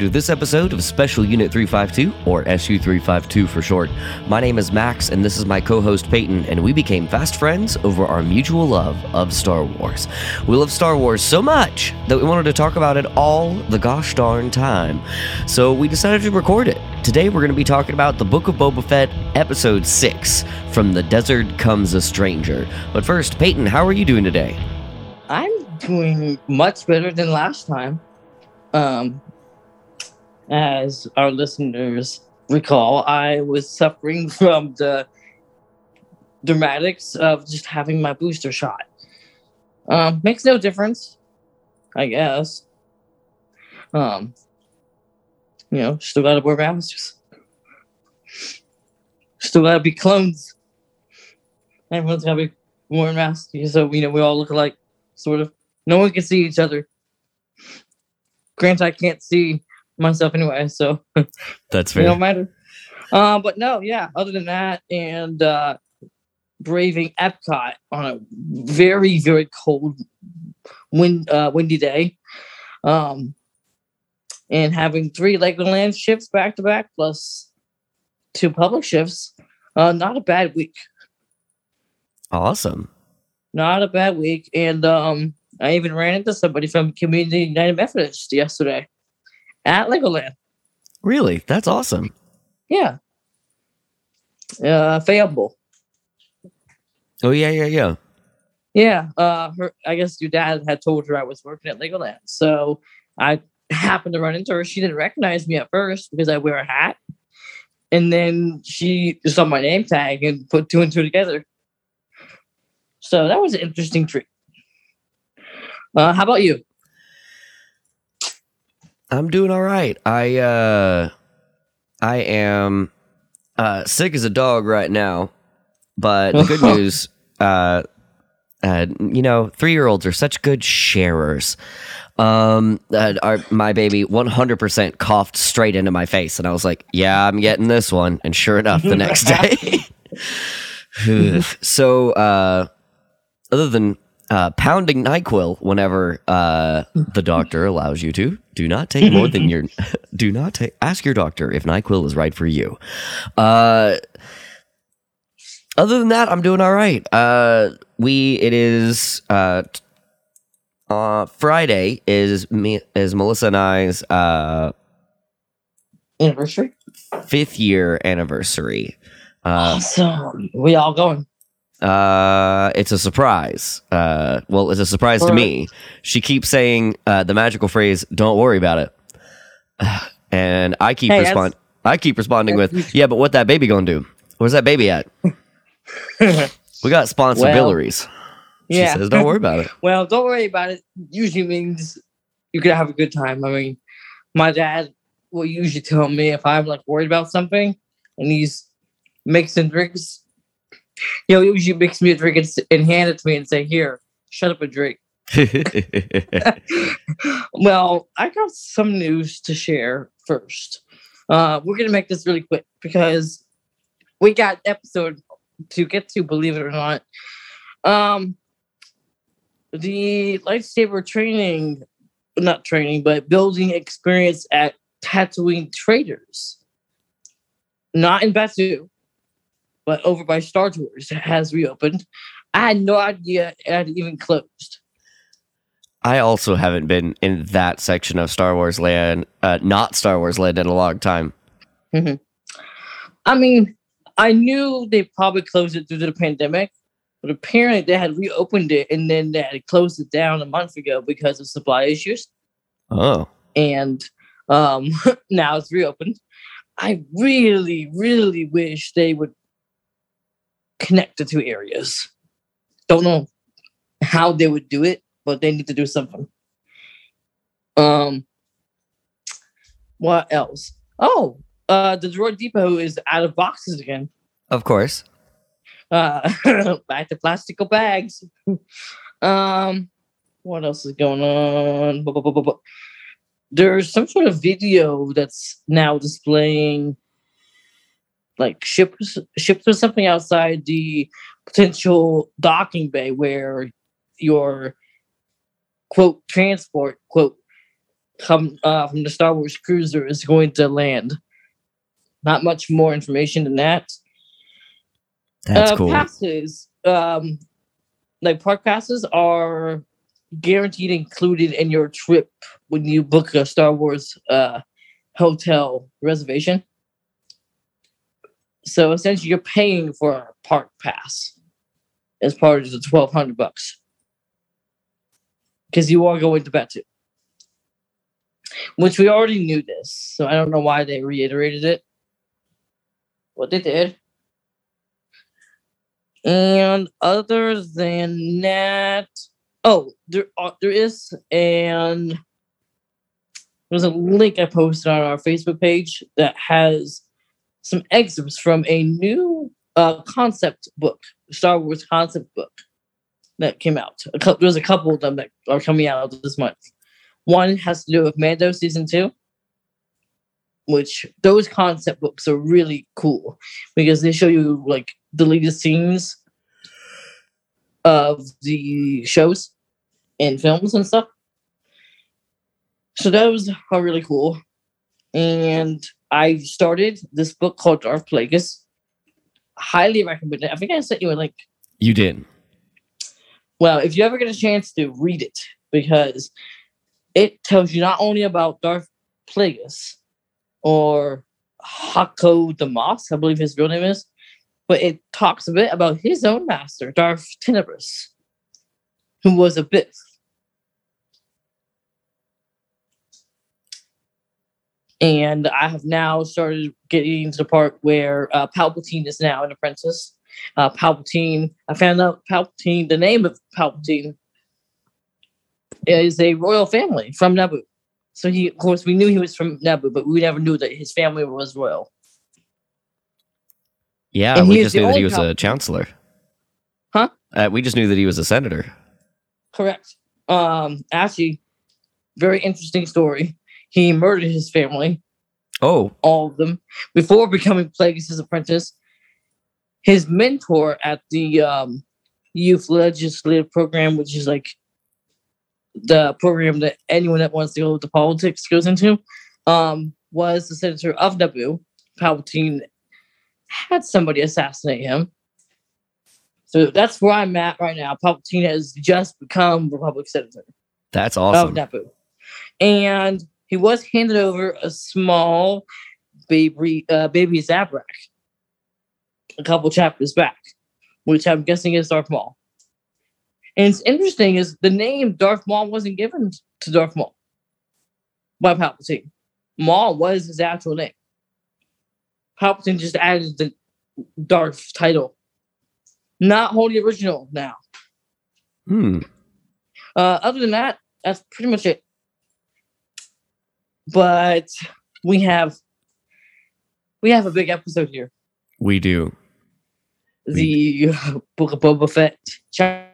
to this episode of Special Unit 352, or SU 352 for short. My name is Max, and this is my co host Peyton, and we became fast friends over our mutual love of Star Wars. We love Star Wars so much that we wanted to talk about it all the gosh darn time. So we decided to record it. Today we're going to be talking about the Book of Boba Fett, Episode 6 From the Desert Comes a Stranger. But first, Peyton, how are you doing today? I'm doing much better than last time. Um, as our listeners recall, I was suffering from the dramatics of just having my booster shot. Um, makes no difference, I guess. Um, you know, still gotta wear masks. Still gotta be clones. Everyone's gotta be wearing masks, so you know we all look alike, sort of. No one can see each other. Grant, I can't see myself anyway, so That's it fair. don't matter. Uh, but no, yeah. Other than that, and uh, braving Epcot on a very very cold, wind uh, windy day, um, and having three Legoland shifts back to back plus two public shifts. Uh, not a bad week. Awesome. Not a bad week, and um, I even ran into somebody from Community United Methodist yesterday at Legoland. Really? That's awesome. Yeah. Uh, Fayable. Oh, yeah, yeah, yeah. Yeah. Uh, her, I guess your dad had told her I was working at Legoland, so I happened to run into her. She didn't recognize me at first because I wear a hat, and then she saw my name tag and put two and two together. So that was an interesting treat. Uh, how about you? I'm doing all right. I uh I am uh sick as a dog right now. But the good news uh uh, you know, three year olds are such good sharers. Um, uh, our, my baby 100% coughed straight into my face, and I was like, "Yeah, I'm getting this one." And sure enough, the next day. so, uh, other than uh, pounding Nyquil whenever uh, the doctor allows you to, do not take more than your. Do not take. Ask your doctor if Nyquil is right for you. Uh, other than that, I'm doing all right. Uh, we it is uh, uh Friday is me is Melissa and I's uh Anniversary. fifth year anniversary. Uh, awesome. We all going. Uh, it's a surprise. Uh, well, it's a surprise to me. She keeps saying uh, the magical phrase, "Don't worry about it," and I keep Hey, respond. I keep responding with, "Yeah, but what that baby gonna do? Where's that baby at? We got sponsibilities." She yeah. says, "Don't worry about it." Well, don't worry about it. Usually means you're gonna have a good time. I mean, my dad will usually tell me if I'm like worried about something and he's mixing drinks. He'll usually mix me a drink and, and hand it to me and say, "Here, shut up and drink." well, I got some news to share first. Uh, we're gonna make this really quick because we got episode to get to, believe it or not. Um, the lightsaber training, not training, but building experience at Tatooine Traders, not in Batuu, but over by Star Tours, has reopened. I had no idea it had even closed. I also haven't been in that section of Star Wars land, uh, not Star Wars land, in a long time. I mean, I knew they probably closed it due to the pandemic, but apparently they had reopened it and then they had closed it down a month ago because of supply issues. Oh, And um, now it's reopened. I really, really wish they would connect the two areas. Don't know how they would do it, but they need to do something. Um, what else? Oh, uh, the Droid Depot is out of boxes again. of course. Uh, back to plastical bags. um, what else is going on? There's some sort of video that's now displaying like ships ships or something outside the potential docking bay where your quote transport quote come uh, from the Star Wars cruiser is going to land. Not much more information than that. That's uh, cool. Passes, um, like park passes, are guaranteed included in your trip when you book a Star Wars uh, hotel reservation. So essentially, you're paying for a park pass as part of the twelve hundred bucks because you are going to Batuu, which we already knew this. So I don't know why they reiterated it. What they did. And other than that, oh, there are, there is and there's a link I posted on our Facebook page that has some excerpts from a new uh, concept book, Star Wars concept book that came out. A there's a couple of them that are coming out this month. One has to do with Mando season two, which those concept books are really cool because they show you like deleted scenes of the shows and films and stuff. So those uh, really cool. And I started this book called Darth Plagueis. Highly recommend it. I think I sent you a link. You did. Well, if you ever get a chance to read it, because it tells you not only about Darth Plagueis or Hego Damask, I believe his real name is, but it talks a bit about his own master, Darth Tenebrous, who was a Bith. And I have now started getting to the part where uh, Palpatine is now an apprentice. Uh, Palpatine, I found out Palpatine, the name of Palpatine is a royal family from Naboo. So he, of course, we knew he was from Naboo, but we never knew that his family was royal. Yeah, And we just knew that he was a chancellor. Huh? Uh, we just knew that he was a senator. Correct. Um, actually, very interesting story. He murdered his family, Oh, all of them, before becoming Plagueis' apprentice. His mentor at the um, youth legislative program, which is like the program that anyone that wants to go into politics goes into, um, was the senator of Naboo. Palpatine had somebody assassinate him. So that's where I'm at right now. Palpatine has just become Republic senator that's awesome. of. Naboo. And he was handed over a small baby uh, baby Zabrak a couple chapters back, which I'm guessing is Darth Maul. And it's interesting is the name Darth Maul wasn't given to Darth Maul by Palpatine. Maul was his actual name. Palpatine just added the Darth title. Not wholly original now. Hmm. Uh, other than that, that's pretty much it. But we have we have a big episode here. We do. The Book of Boba Fett chapter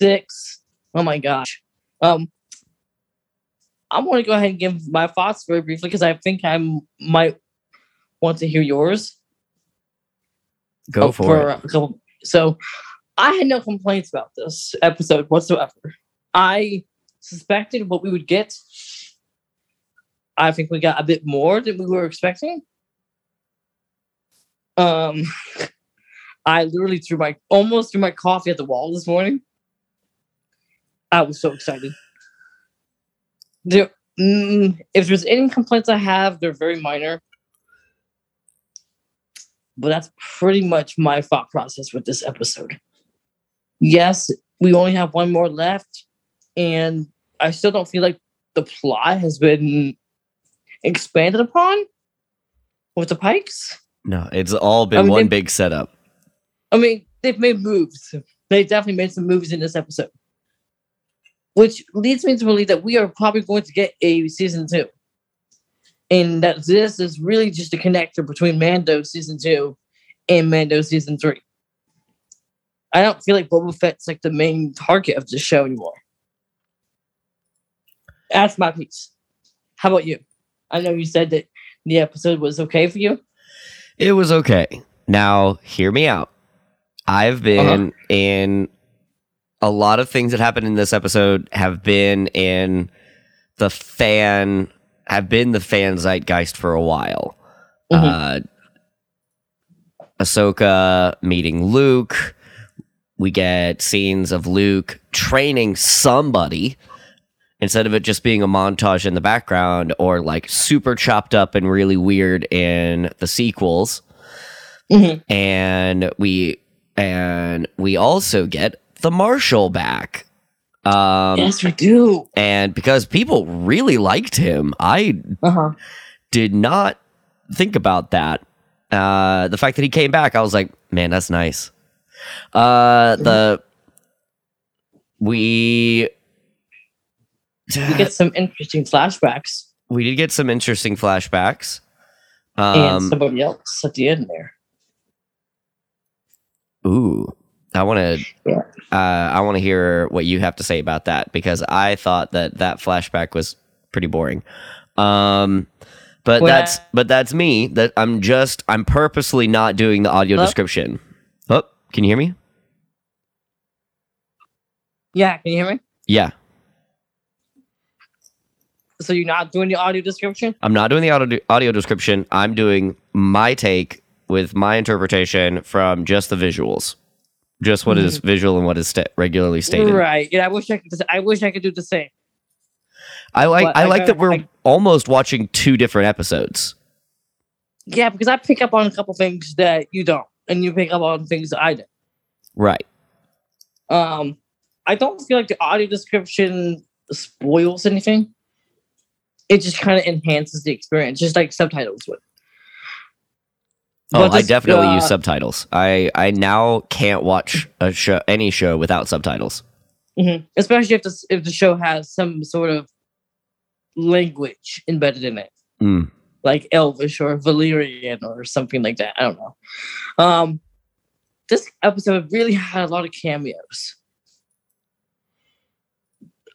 six. Oh my gosh. Um, I'm going to go ahead and give my thoughts very briefly because I think I might want to hear yours. Go Oh, for, it. a couple. So I had no complaints about this episode whatsoever. I suspected what we would get. I think we got a bit more than we were expecting. Um, I literally threw my almost threw my coffee at the wall this morning. I was so excited. There, mm, if there's any complaints I have, they're very minor but that's pretty much my thought process with this episode. Yes, we only have one more left, and I still don't feel like the plot has been expanded upon with the Pikes. No, it's all been I mean, one they- big setup. I mean, they've made moves. They definitely made some moves in this episode, which leads me to believe that we are probably going to get a season two. And that this is really just a connector between Mando season two and Mando season three. I don't feel like Boba Fett's like the main target of the show anymore. That's my piece. How about you? I know you said that the episode was okay for you. It was okay. Now, hear me out. I've been in a lot of things that happened in this episode have been in the fan have been the fan zeitgeist for a while. Mhm. Uh, Ahsoka meeting Luke. We get scenes of Luke training somebody instead of it just being a montage in the background or like super chopped up and really weird in the sequels. Mhm. And we and we also get the Marshal back. Um, yes, we do. and because people really liked him, I Uh huh. did not think about that. Uh, the fact that he came back, I was like, man, that's nice. Uh, the we We get some interesting flashbacks we did get some interesting flashbacks. and Um, somebody else at the end there. ooh, I want to. Yeah. Uh, I want to hear what you have to say about that because I thought that that flashback was pretty boring. Um, but Well- that's but that's me. That I'm just I'm purposely not doing the audio Hello? description. Oh, can you hear me? Yeah, can you hear me? Yeah, So you're not doing the audio description? I'm not doing the audio audio description. I'm doing my take with my interpretation from just the visuals, just what is visual and what is sta- regularly stated. Right. Yeah, I wish I could. I wish I could do the same. I like But I I like that we're I- almost watching two different episodes. Yeah, because I pick up on a couple things that you don't, and you pick up on things that I don't. Right. Um, I don't feel like the audio description spoils anything. It just kind of enhances the experience, just like subtitles would. Oh, But I this, definitely uh, use subtitles. I I now can't watch a show any show without subtitles. mhm. Especially if the if the show has some sort of language embedded in it, Mm. like Elvish or Valyrian or something like that. I don't know. Um, this episode really had a lot of cameos.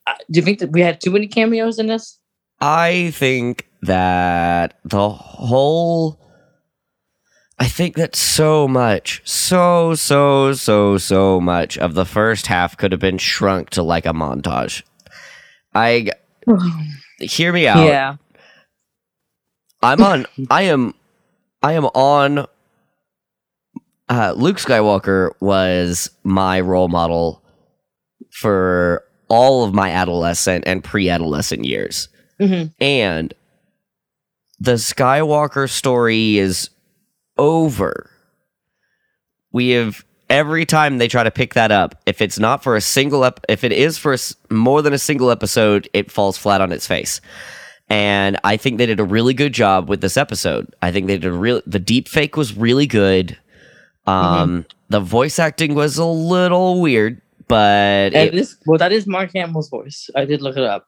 Uh, do you think that we had too many cameos in this? I think that the whole I think that so much, so so so so much of the first half could have been shrunk to like a montage. I hear me out. Yeah. I'm on. I am. I am on. Uh, Luke Skywalker was my role model for all of my adolescent and pre-adolescent years, hmm and the Skywalker story is over. We have every time they try to pick that up. If it's not for a single ep, if it is for a more than a single episode, it falls flat on its face. And I think they did a really good job with this episode. I think they did a real. The deep fake was really good. Um, the voice acting was a little weird, but it, this, well, that is Mark Hamill's voice. I did look it up.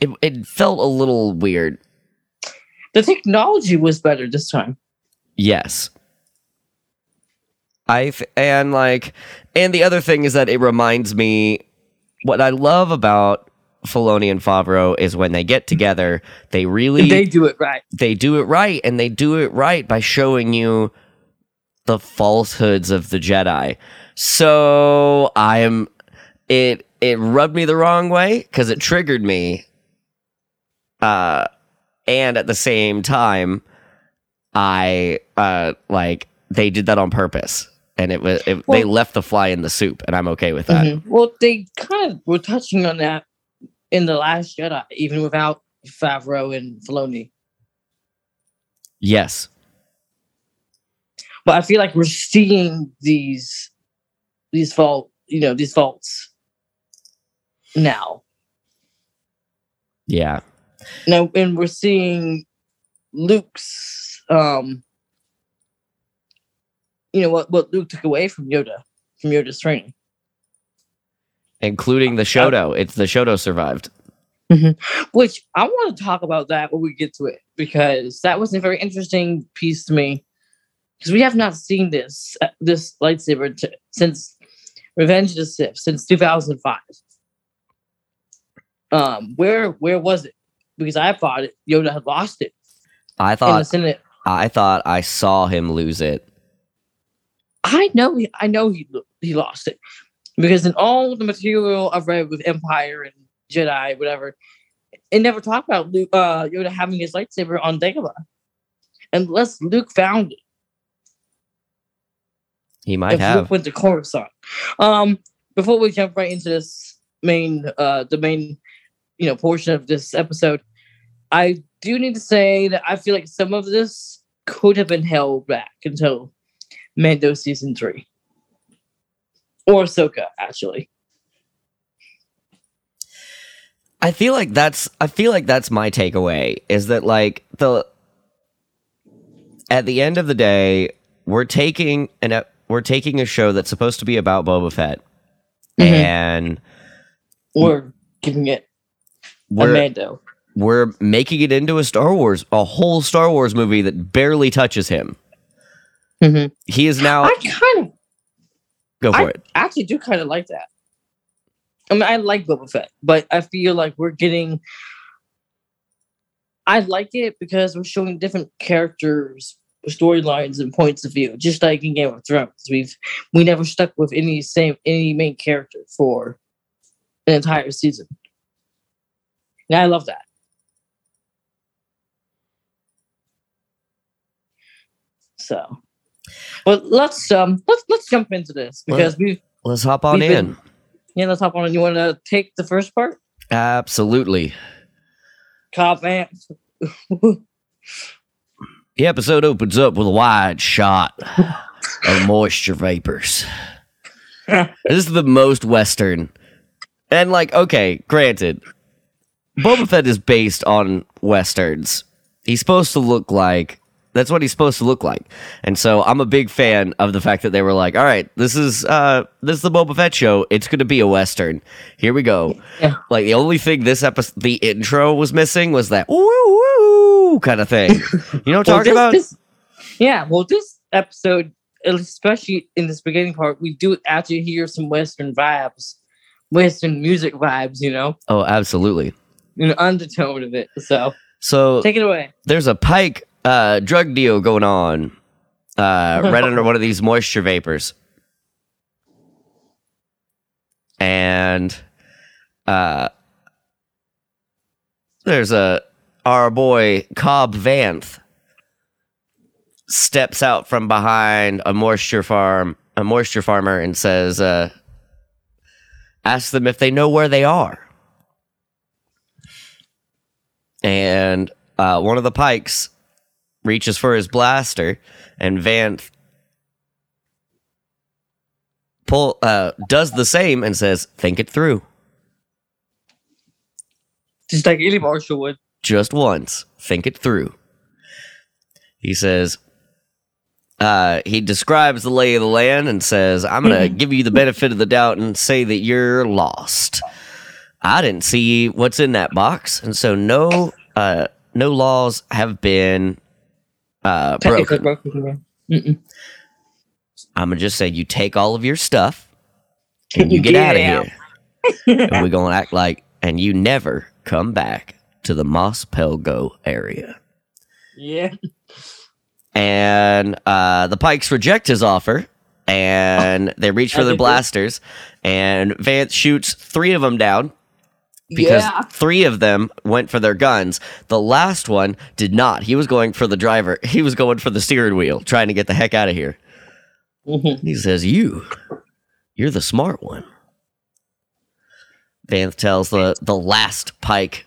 It it felt a little weird. The technology was better this time. Yes. I th- and like and the other thing is that it reminds me what I love about Filoni and Favreau is when they get together, they really They do it right. they do it right and they do it right by showing you the falsehoods of the Jedi. So I'm it it rubbed me the wrong way cuz it triggered me. Uh and at the same time I uh like they did that on purpose and it was it, they left the fly in the soup and I'm okay with that. Mhm. Well, they kind of were touching on that in the Last Jedi, even without Favreau and Filoni. Yes. But I feel like we're seeing these these fault, you know, these faults now. Yeah. Now, and we're seeing Luke's, um, you know, what what Luke took away from Yoda, from Yoda's training. Including the Shoto. It's the Shoto survived. Which I want to talk about that when we get to it because that was a very interesting piece to me because we have not seen this uh, this lightsaber t- since Revenge of the Sith since 2005. Um, where where was it? Because I thought it, Yoda had lost it I thought. I thought I saw him lose it. I know he, I know he he lost it because in all the material I've read with Empire and Jedi, whatever. It never talked about Luke, uh, Yoda having his lightsaber on Dagobah, unless Luke found it. He might if have. Luke went to Coruscant. Um, before we jump right into this main, uh, the main, you know, portion of this episode, I do need to say that I feel like some of this could have been held back until Mando season three or Ahsoka, actually. I feel like that's I feel like that's my takeaway is that like the at the end of the day we're taking an we're taking a show that's supposed to be about Boba Fett Mhm. and Or giving it we're we're making it into a Star Wars a whole Star Wars movie that barely touches him. Mhm. He is now I kind of go for I it. I actually do kind of like that. I mean, I like Boba Fett, but I feel like we're getting. I like it because we're showing different characters, storylines, and points of view. Just like in Game of Thrones, we've we never stuck with any same any main character for an entire season. And I love that. So, but let's um let's let's jump into this because we Let's hop on in. been- yeah let's hop on. You want to take the first part? Absolutely. Cobb Vanth. The episode opens up with a wide shot of moisture vapors. this is the most Western. And, like, okay, granted, Boba Fett is based on Westerns. He's supposed to look like. That's what he's supposed to look like. And so I'm a big fan of the fact that they were like, all right, this is uh this is the Boba Fett show. It's gonna be a Western. Here we go. Yeah. Like the only thing this episode the intro was missing was that woo woo kind of thing. You know what I'm talking this- about? this- yeah, well, this episode, especially in this beginning part, we do actually hear some Western vibes, Western music vibes, you know, Oh, absolutely. An undertone of it. So So take it away. there's a Pike uh, drug deal going on uh, right under one of these moisture vapors. And uh, there's a our boy Cobb Vanth steps out from behind a moisture farm, a moisture farmer, and says, uh, "Ask them if they know where they are." And uh, one of the pikes reaches for his blaster, and Vanth pull uh, does the same and says, "Think it through." Just like any Marshall would. just once. Think it through. He says, uh, he describes the lay of the land and says, I'm going to give you the benefit of the doubt and say that you're lost. I didn't see what's in that box. And so no, uh, no laws have been, uh, broken. broken. I'm to just say you take all of your stuff and you get Get out of here. and we're going to act like, and you never come back to the Mos Pelgo area. Yeah. and uh, the Pikes reject his offer, and they reach for their blasters, and Vanth shoots three of them down because yeah. three of them went for their guns. The last one did not. He was going for the driver. He was going for the steering wheel, trying to get the heck out of here. Mhm. He says, "You, you're the smart one." Vanth tells the the last Pike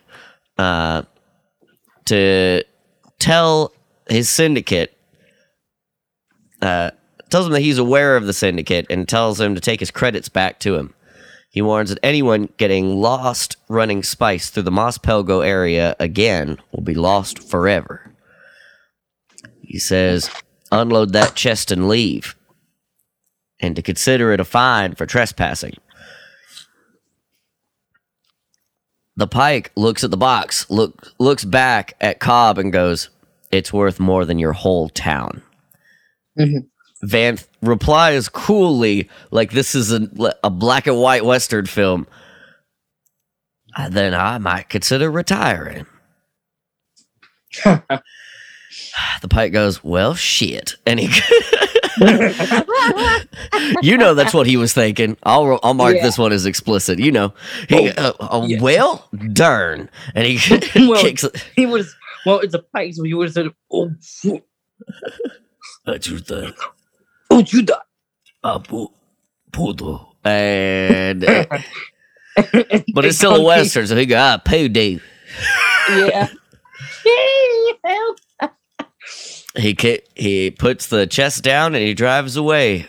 uh, to tell his syndicate. Uh, tells him that he's aware of the syndicate and tells him to take his credits back to him. He warns that anyone getting lost running spice through the Mos Pelgo area again will be lost forever. He says, unload that chest and leave, and to consider it a fine for trespassing. The pike looks at the box, look, looks back at Cobb, and goes, It's worth more than your whole town. Mhm. Vanth replies coolly, like this is a, a black and white Western film. "Uh, Then I might consider retiring. The pike goes, Well, shit. And he, you know that's what he was thinking. I'll I'll mark Yeah. this one as explicit. You know, he uh, uh, yeah. well darn, and he Well- kicks. it. he was well, it's a pike, so he would have said, "Oh. That's your thing. Oh, you die." Apu puto. And uh, but it's still a western, so he go ah poo doo. Yeah. He ki- he puts the chest down and he drives away.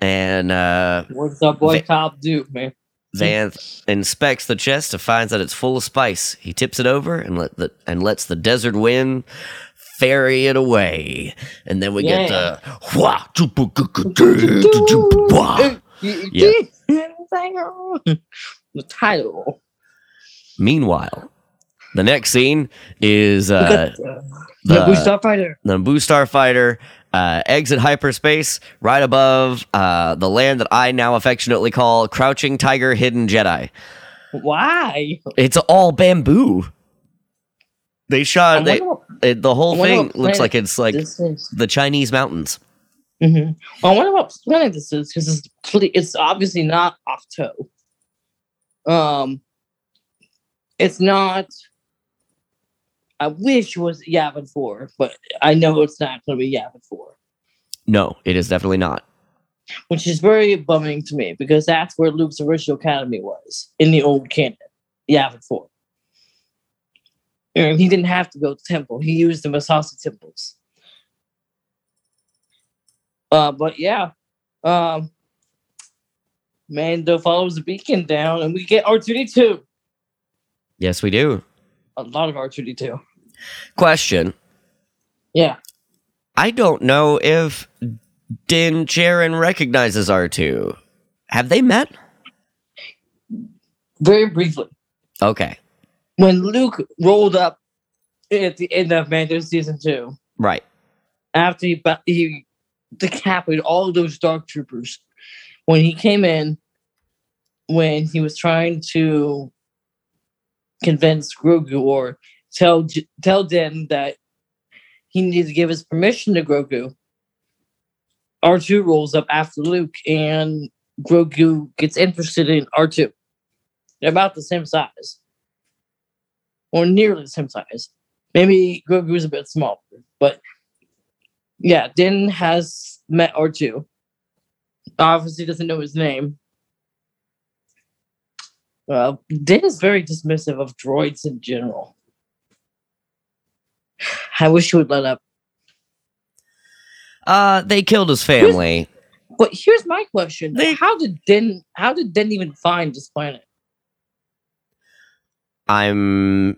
And uh, What's up, boy? Va- Top dude, man. Vanth inspects the chest and finds that it's full of spice. He tips it over and let the and lets the desert wind ferry it away. And then we get the. Yeah. The title. Meanwhile, the next scene is uh, the, Blue Starfighter. the Naboo Starfighter uh, exit hyperspace right above uh, the land that I now affectionately call Crouching Tiger Hidden Jedi. Why? It's all bamboo. They shot they, what it, the whole thing looks like it's like the Chinese mountains. hmm Well, I wonder what planet this is because it's it's obviously not Ahch-To. Um, it's not. I wish it was Yavin Four, but I know it's not going to be Yavin Four, No, it is definitely not. which is very bumming to me because that's where Luke's original academy was in the old canon, Yavin Four. And he didn't have to go to temple; he used the Massassi temples. Uh, but yeah, um, Mando follows the beacon down, and we get R two D two. Yes, we do. A lot of R two D two. Question: Yeah, I don't know if Din Djarin recognizes R two. Have they met? very briefly. Okay, When Luke rolled up at the end of Mando season two, right. after he he decapitated all those dark troopers, when he came in, when he was trying to convince Grogu or tell tell Din that he needed to give his permission to Grogu, R2 rolls up after Luke and Grogu gets interested in R2. They're about the same size. Or nearly the same size. Maybe Grogu's a bit smaller, but yeah, Din has met R2. Obviously doesn't know his name. Well, Din is very dismissive of droids in general. I wish he would let up. Uh, they killed his family. But here's my question: They- How did Din? How did Din even find this planet? I'm.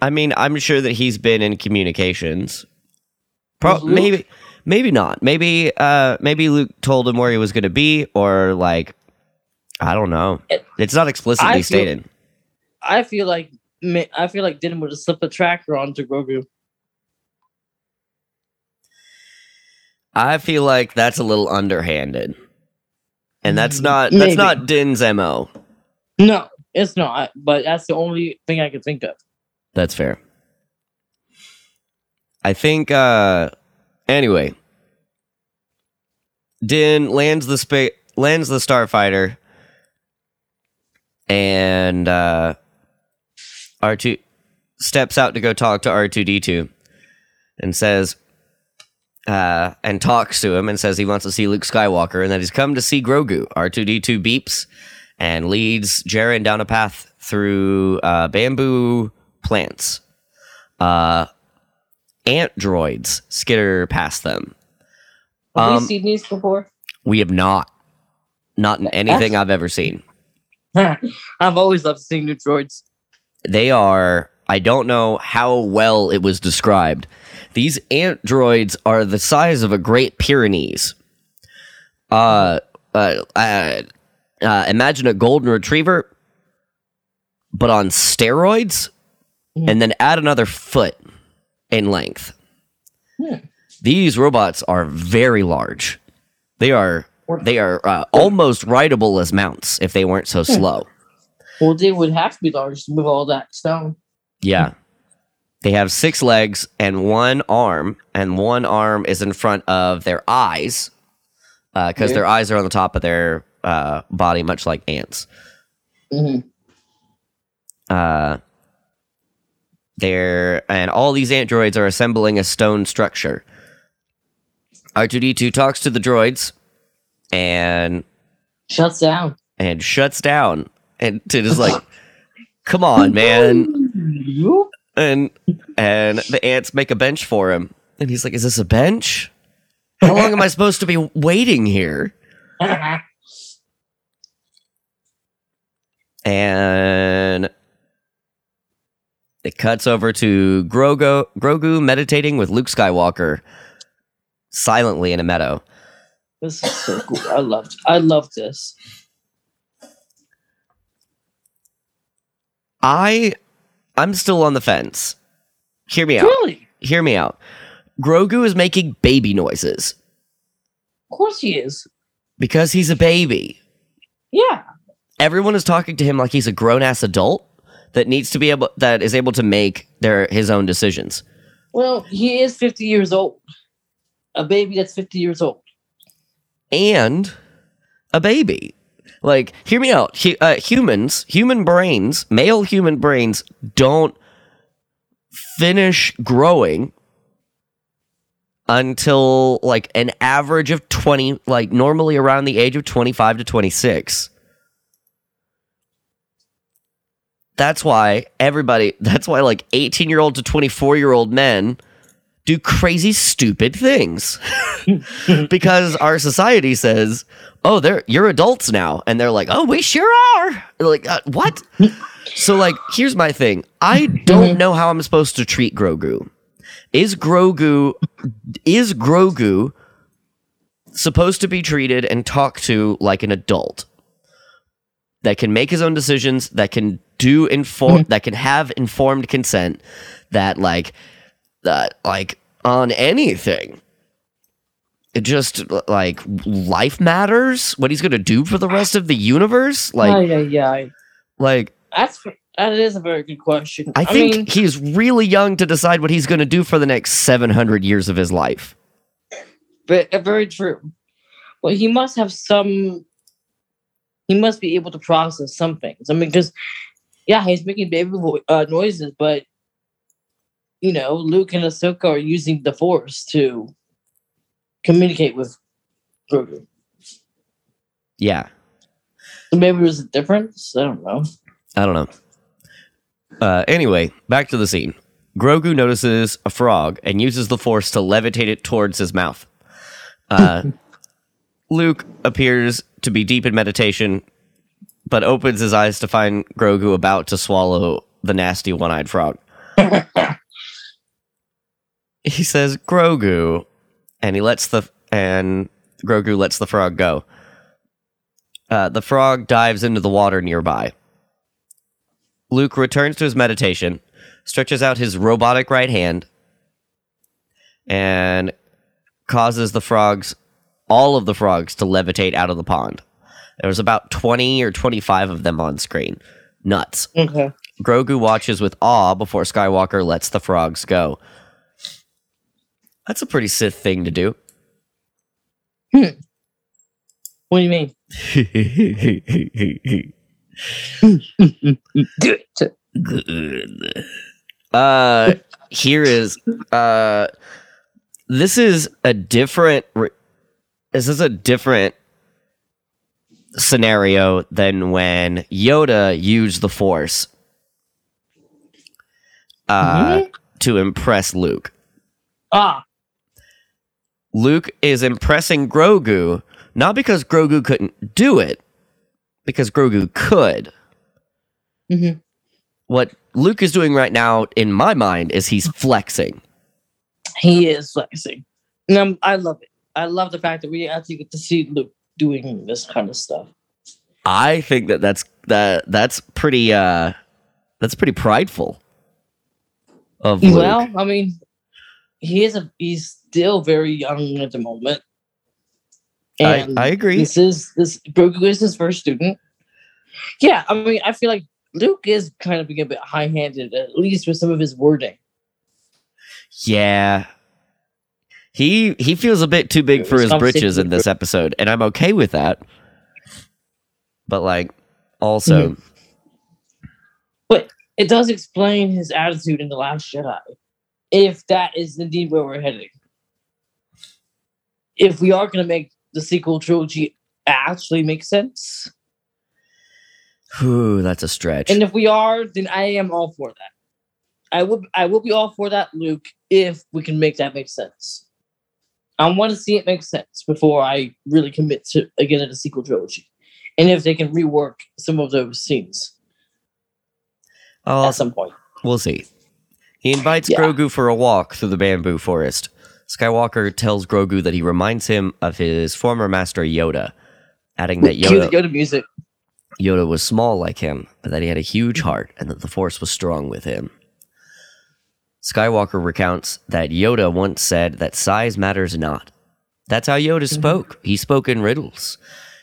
I mean, I'm sure that he's been in communications. Pro- Luke? maybe, maybe not. Maybe, uh, maybe Luke told him where he was going to be, or like, I don't know. It's not explicitly I feel- stated. I feel like I feel like Din would have slipped a tracker onto Grogu. I feel like that's a little underhanded, and that's Mm, not that's not Din's mo. No, it's not. But that's the only thing I can think of. That's fair. I think uh anyway. Din lands the spa- lands the starfighter and uh R2 steps out to go talk to R2D2 and says uh and talks to him and says he wants to see Luke Skywalker and that he's come to see Grogu. R2D2 beeps and leads Djarin down a path through uh, bamboo plants. Uh, ant droids skitter past them. Have Um, we seen these before? We have not, not in anything I've ever seen. I've always loved seeing new droids. They are. I don't know how well it was described. These ant droids are the size of a Great Pyrenees. Uh, uh, uh, uh imagine a golden retriever, but on steroids, and then add another foot in length. Hmm. These robots are very large. They are they are uh, almost rideable as mounts if they weren't so slow. Well, they would have to be large to move all that stone. Yeah. They have six legs and one arm, and one arm is in front of their eyes because Yeah. their eyes are on the top of their uh, body, much like ants. Mhm. Uh, they're and all these ant droids are assembling a stone structure. R2D2 talks to the droids and Shuts down. and shuts down and it is like come on man and and the ants make a bench for him and he's like is this a bench how long am i supposed to be waiting here and it cuts over to Grogu, Grogu meditating with Luke Skywalker silently in a meadow. this is so cool. I loved. I love this. I I'm still on the fence. Hear me out. Really? Hear me out. Grogu is making baby noises Of course he is. because he's a baby. Yeah. Everyone is talking to him like he's a grown ass adult that needs to be able that is able to make their his own decisions. Well, he is 50 years old. A baby that's 50 years old. and a baby. Like, hear me out. Hu- uh, humans, human brains, male human brains don't finish growing until like an average of 20, like normally around the age of 25 to 26. That's why everybody, that's why like 18 year old to 24 year old men do crazy, stupid things because our society says, "Oh, they're you're adults now," and they're like, "Oh, we sure are." They're like, uh, "What?" so, like, here's my thing. I don't know how I'm supposed to treat Grogu. Is Grogu is Grogu supposed to be treated and talked to like an adult that can make his own decisions, that can do inform, that can have informed consent, that like that like on anything it just like life matters what he's gonna do for the rest of the universe like yeah, yeah. like That's that is a very good question. i think mean, he's really young to decide what he's gonna do for the next 700 years of his life but uh, very true. Well, he must have some. He must be able to process some things. I mean, because yeah, he's making baby uh, noises, but you know, Luke and Ahsoka are using the Force to communicate with Grogu. yeah So maybe there's a difference. I don't know. i don't know uh anyway back to the scene grogu notices a frog and uses the force to levitate it towards his mouth uh luke appears to be deep in meditation but opens his eyes to find grogu about to swallow the nasty one-eyed frog. He says grogu and he lets the and grogu lets the frog go. Uh, the frog dives into the water nearby. Luke returns to his meditation stretches out his robotic right hand and causes the frogs all of the frogs to levitate out of the pond there was about 20 or 25 of them on screen nuts Okay. Grogu watches with awe before Skywalker lets the frogs go. That's a pretty Sith thing to do. What do you mean? Do it. Good. Uh, here is uh, this is a different. re- This is a different scenario than when Yoda used the Force uh, Mhm. to impress Luke. Ah, Luke is impressing Grogu not because Grogu couldn't do it, because Grogu could. Mhm. What Luke is doing right now, in my mind, is he's flexing. he is flexing. And I'm- I love it. I love the fact that we actually get to see Luke doing this kind of stuff. I think that that's that that's pretty uh that's pretty prideful of Luke. Well, I mean, he is a he's still very young at the moment. I, I agree. this is this Grogu is his first student. Yeah, I mean, I feel like Luke is kind of being a bit high-handed, at least with some of his wording. Yeah. He he feels a bit too big for his britches in this episode, and I'm okay with that. But like also Mhm. But it does explain his attitude in The Last Jedi. If that is indeed where we're heading. If we are going to make the sequel trilogy actually make sense. whew, that's a stretch. And if we are, then I am all for that. I will I will be all for that, Luke, if we can make that make sense. I want to see it make sense before I really commit to again to the sequel trilogy. And if they can rework some of those scenes I'll- at some point. We'll see. He invites Yeah. Grogu for a walk through the bamboo forest. Skywalker tells Grogu that he reminds him of his former master Yoda, adding that Yoda, Yoda music. Yoda was small like him, but that he had a huge heart and that the Force was strong with him. Skywalker recounts that Yoda once said that size matters not. That's how Yoda spoke. He spoke in riddles.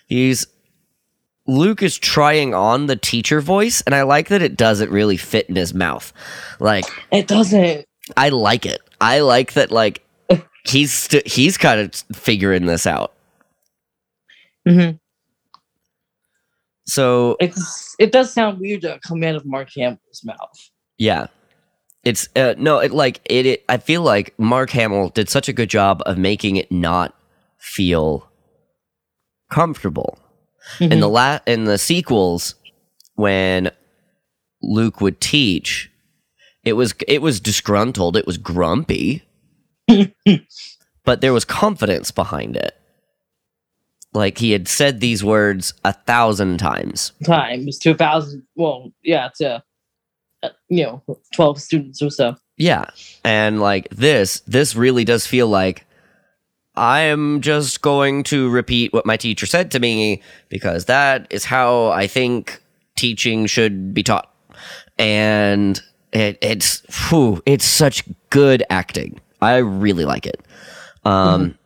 He's Luke is trying on the teacher voice, and I like that it doesn't really fit in his mouth. Like It doesn't. I like it. I like that. Like he's st- he's kind of figuring this out. hmm So It's it does sound weird to come out of Mark Hamill's mouth. yeah, it's uh, no. It like it, it. I feel like Mark Hamill did such a good job of making it not feel comfortable. In the la- in the sequels, when Luke would teach, it was it was disgruntled. It was grumpy, but there was confidence behind it. Like he had said these words a thousand times. times to a thousand. Well, yeah, to uh, you know twelve students or so. Yeah. And like this, this really does feel like I am just going to repeat what my teacher said to me because that is how I think teaching should be taught. And it, it's whew, it's such good acting. I really like it. Um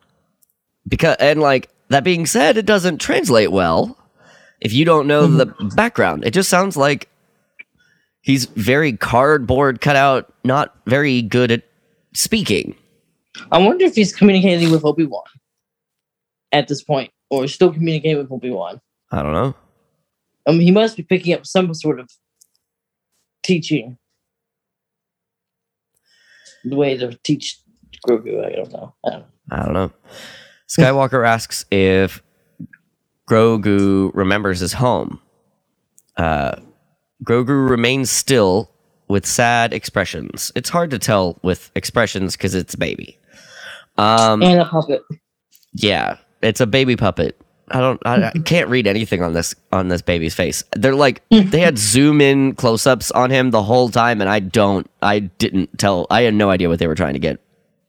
because and like that being said, it doesn't translate well if you don't know the background. It just sounds like he's very cardboard cutout, not very good at speaking. I wonder if he's communicating with Obi Wan at this point, or still communicating with Obi Wan. I don't know. I mean, he must be picking up some sort of teaching. The way to teach Grogu, I don't know. I don't know. I don't know. Skywalker asks if Grogu remembers his home. Uh, Grogu remains still with sad expressions. It's hard to tell with expressions because it's a baby. Um, And a puppet. yeah, it's a baby puppet. I don't. I, I can't read anything on this on this baby's face. They're like they had zoom in close ups on him the whole time, and I don't. I didn't tell. I had no idea what they were trying to get.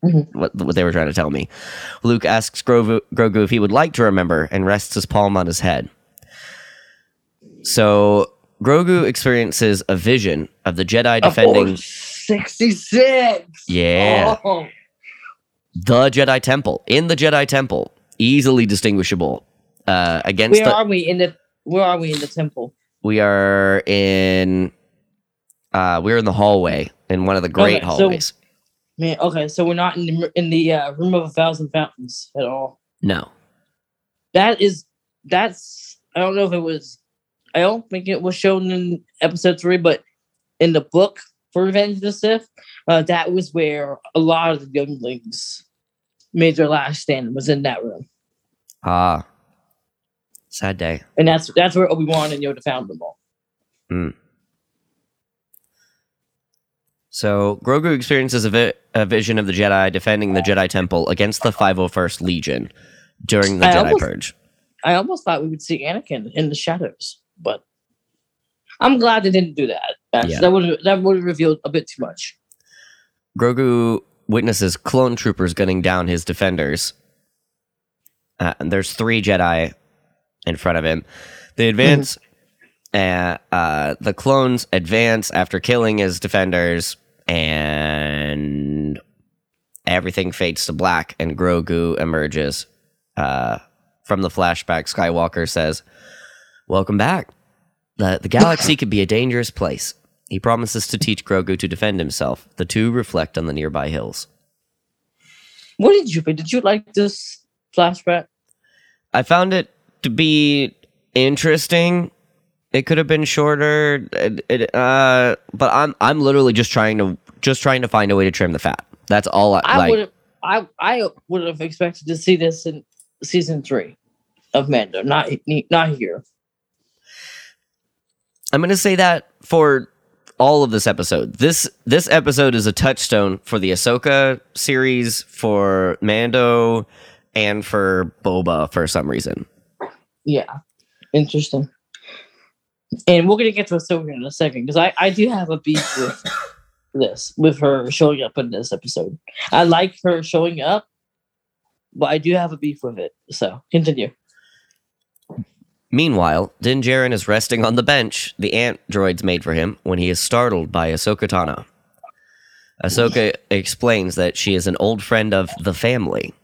Mhm. What what they were trying to tell me. Luke asks Grogu, Grogu if he would like to remember, and rests his palm on his head. So Grogu experiences a vision of the Jedi defending. 66. Yeah, Oh, the Jedi Temple in the Jedi Temple, easily distinguishable uh, against where the. are we in the where are we in the temple? We are in. Uh, we're in the hallway in one of the great Okay, so- hallways. Man, okay, so we're not in the in the uh, room of a thousand fountains at all. no, That is that's I don't know if it was I don't think it was shown in episode three, but in the book for Revenge of the Sith, uh, that was where a lot of the younglings made their last stand was in that room. ah, sad day. And that's that's where Obi Wan and Yoda found them all. So Grogu experiences a, vi- a vision of the Jedi defending the Jedi Temple against the 501st Legion during the I Jedi almost- Purge. I almost thought we would see Anakin in the shadows, but I'm glad they didn't do that. Yeah. That would that would have revealed a bit too much. Grogu witnesses clone troopers gunning down his defenders. Uh, and there's three Jedi in front of him. They advance. uh, uh, the clones advance after killing his defenders, and everything fades to black. And Grogu emerges uh, from the flashback. Skywalker says, "Welcome back. The the galaxy could be a dangerous place." He promises to teach Grogu to defend himself. The two reflect on the nearby hills. What did you think? Did you like this flashback? I found it to be interesting. It could have been shorter, it, it, uh, but I'm I'm literally just trying to just trying to find a way to trim the fat. That's all I, I like. would have I I would have expected to see this in season three of Mando, not not here. I'm going to say that for all of this episode. This this episode is a touchstone for the Ahsoka series, for Mando, and for Boba for some reason. Yeah, interesting. And we're gonna get to Ahsoka in a second because I I do have a beef with this with her showing up in this episode. I like her showing up, but I do have a beef with it. So continue. Meanwhile, Din Djarin is resting on the bench the androids made for him when he is startled by Ahsoka Tano. Ahsoka explains that she is an old friend of the family.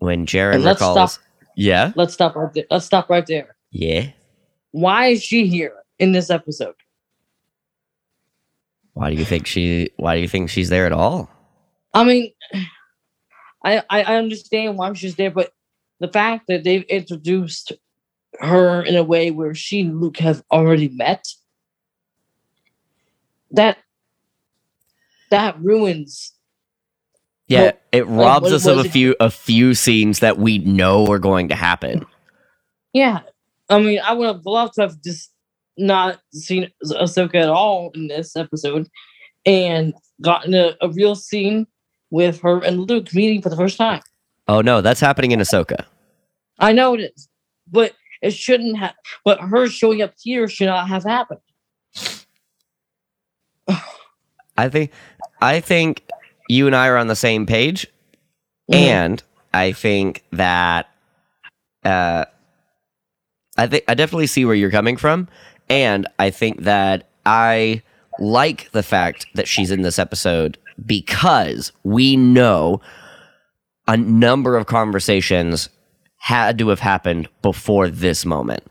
When And let's recalls, stop. yeah, Let's stop right there. Let's stop right there. yeah. Why is she here in this episode? Why do you think she? Why do you think she's there at all? I mean, I I understand why she's there, but the fact that they've introduced her in a way where she and Luke have already met, that that ruins. Yeah, Well, it robs what us of a it? few a few scenes that we know are going to happen. Yeah, I mean, I would have loved to have just not seen Ahsoka at all in this episode, and gotten a, a real scene with her and Luke meeting for the first time. Oh no, that's happening in Ahsoka. I know it is, but it shouldn't have. But her showing up here should not have happened. I think I think you and I are on the same page, Mhm. and I think that uh, I think I definitely see where you're coming from, and I think that I like the fact that she's in this episode because we know a number of conversations had to have happened before this moment.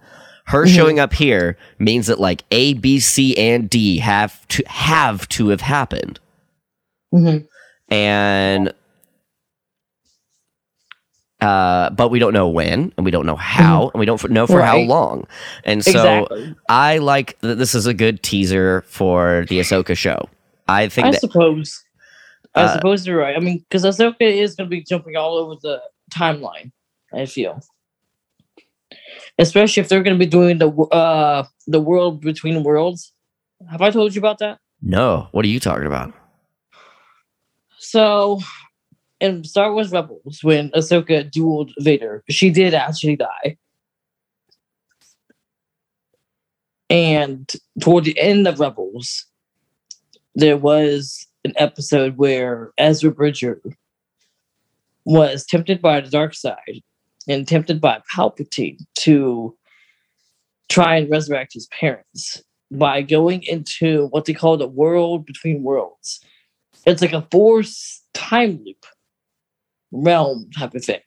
Her Mhm. showing up here means that like A, B, C, and D have to have to have happened Mhm. and uh, but we don't know when, and we don't know how, and we don't f- know for how long. And so exactly. I like that this is a good teaser for the Ahsoka show. I think I that suppose. I uh, suppose you're right. I mean, because Ahsoka is going to be jumping all over the timeline. I feel, especially if they're going to be doing the uh the world between worlds. Have I told you about that? no. What are you talking about? So, in Star Wars Rebels, when Ahsoka dueled Vader, she did actually die. And toward the end of Rebels, there was an episode where Ezra Bridger was tempted by the dark side and tempted by Palpatine to try and resurrect his parents by going into what they call the world between worlds it's like a force time loop realm type of thing.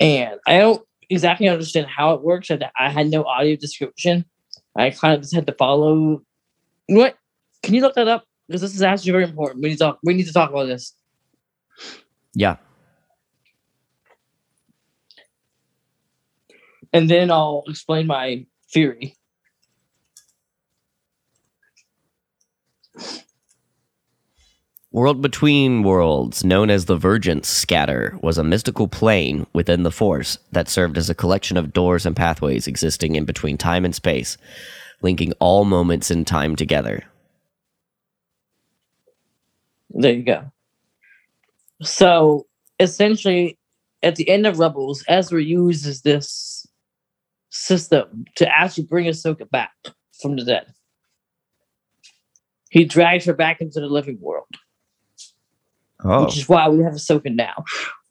And I don't exactly understand how it works. I, I had no audio description. I kind of just had to follow. You know what? Can you look that up? Because this is actually very important. We need to talk. We need to talk about this. Yeah. And then I'll explain my theory. World Between Worlds, known as the Vergence Scatter, was a mystical plane within the Force that served as a collection of doors and pathways existing in between time and space, linking all moments in time together. There you go. So essentially, at the end of Rebels, Ezra uses this system to actually bring Ahsoka back from the dead. He drags her back into the living world, Oh, which is why we have Ahsoka now.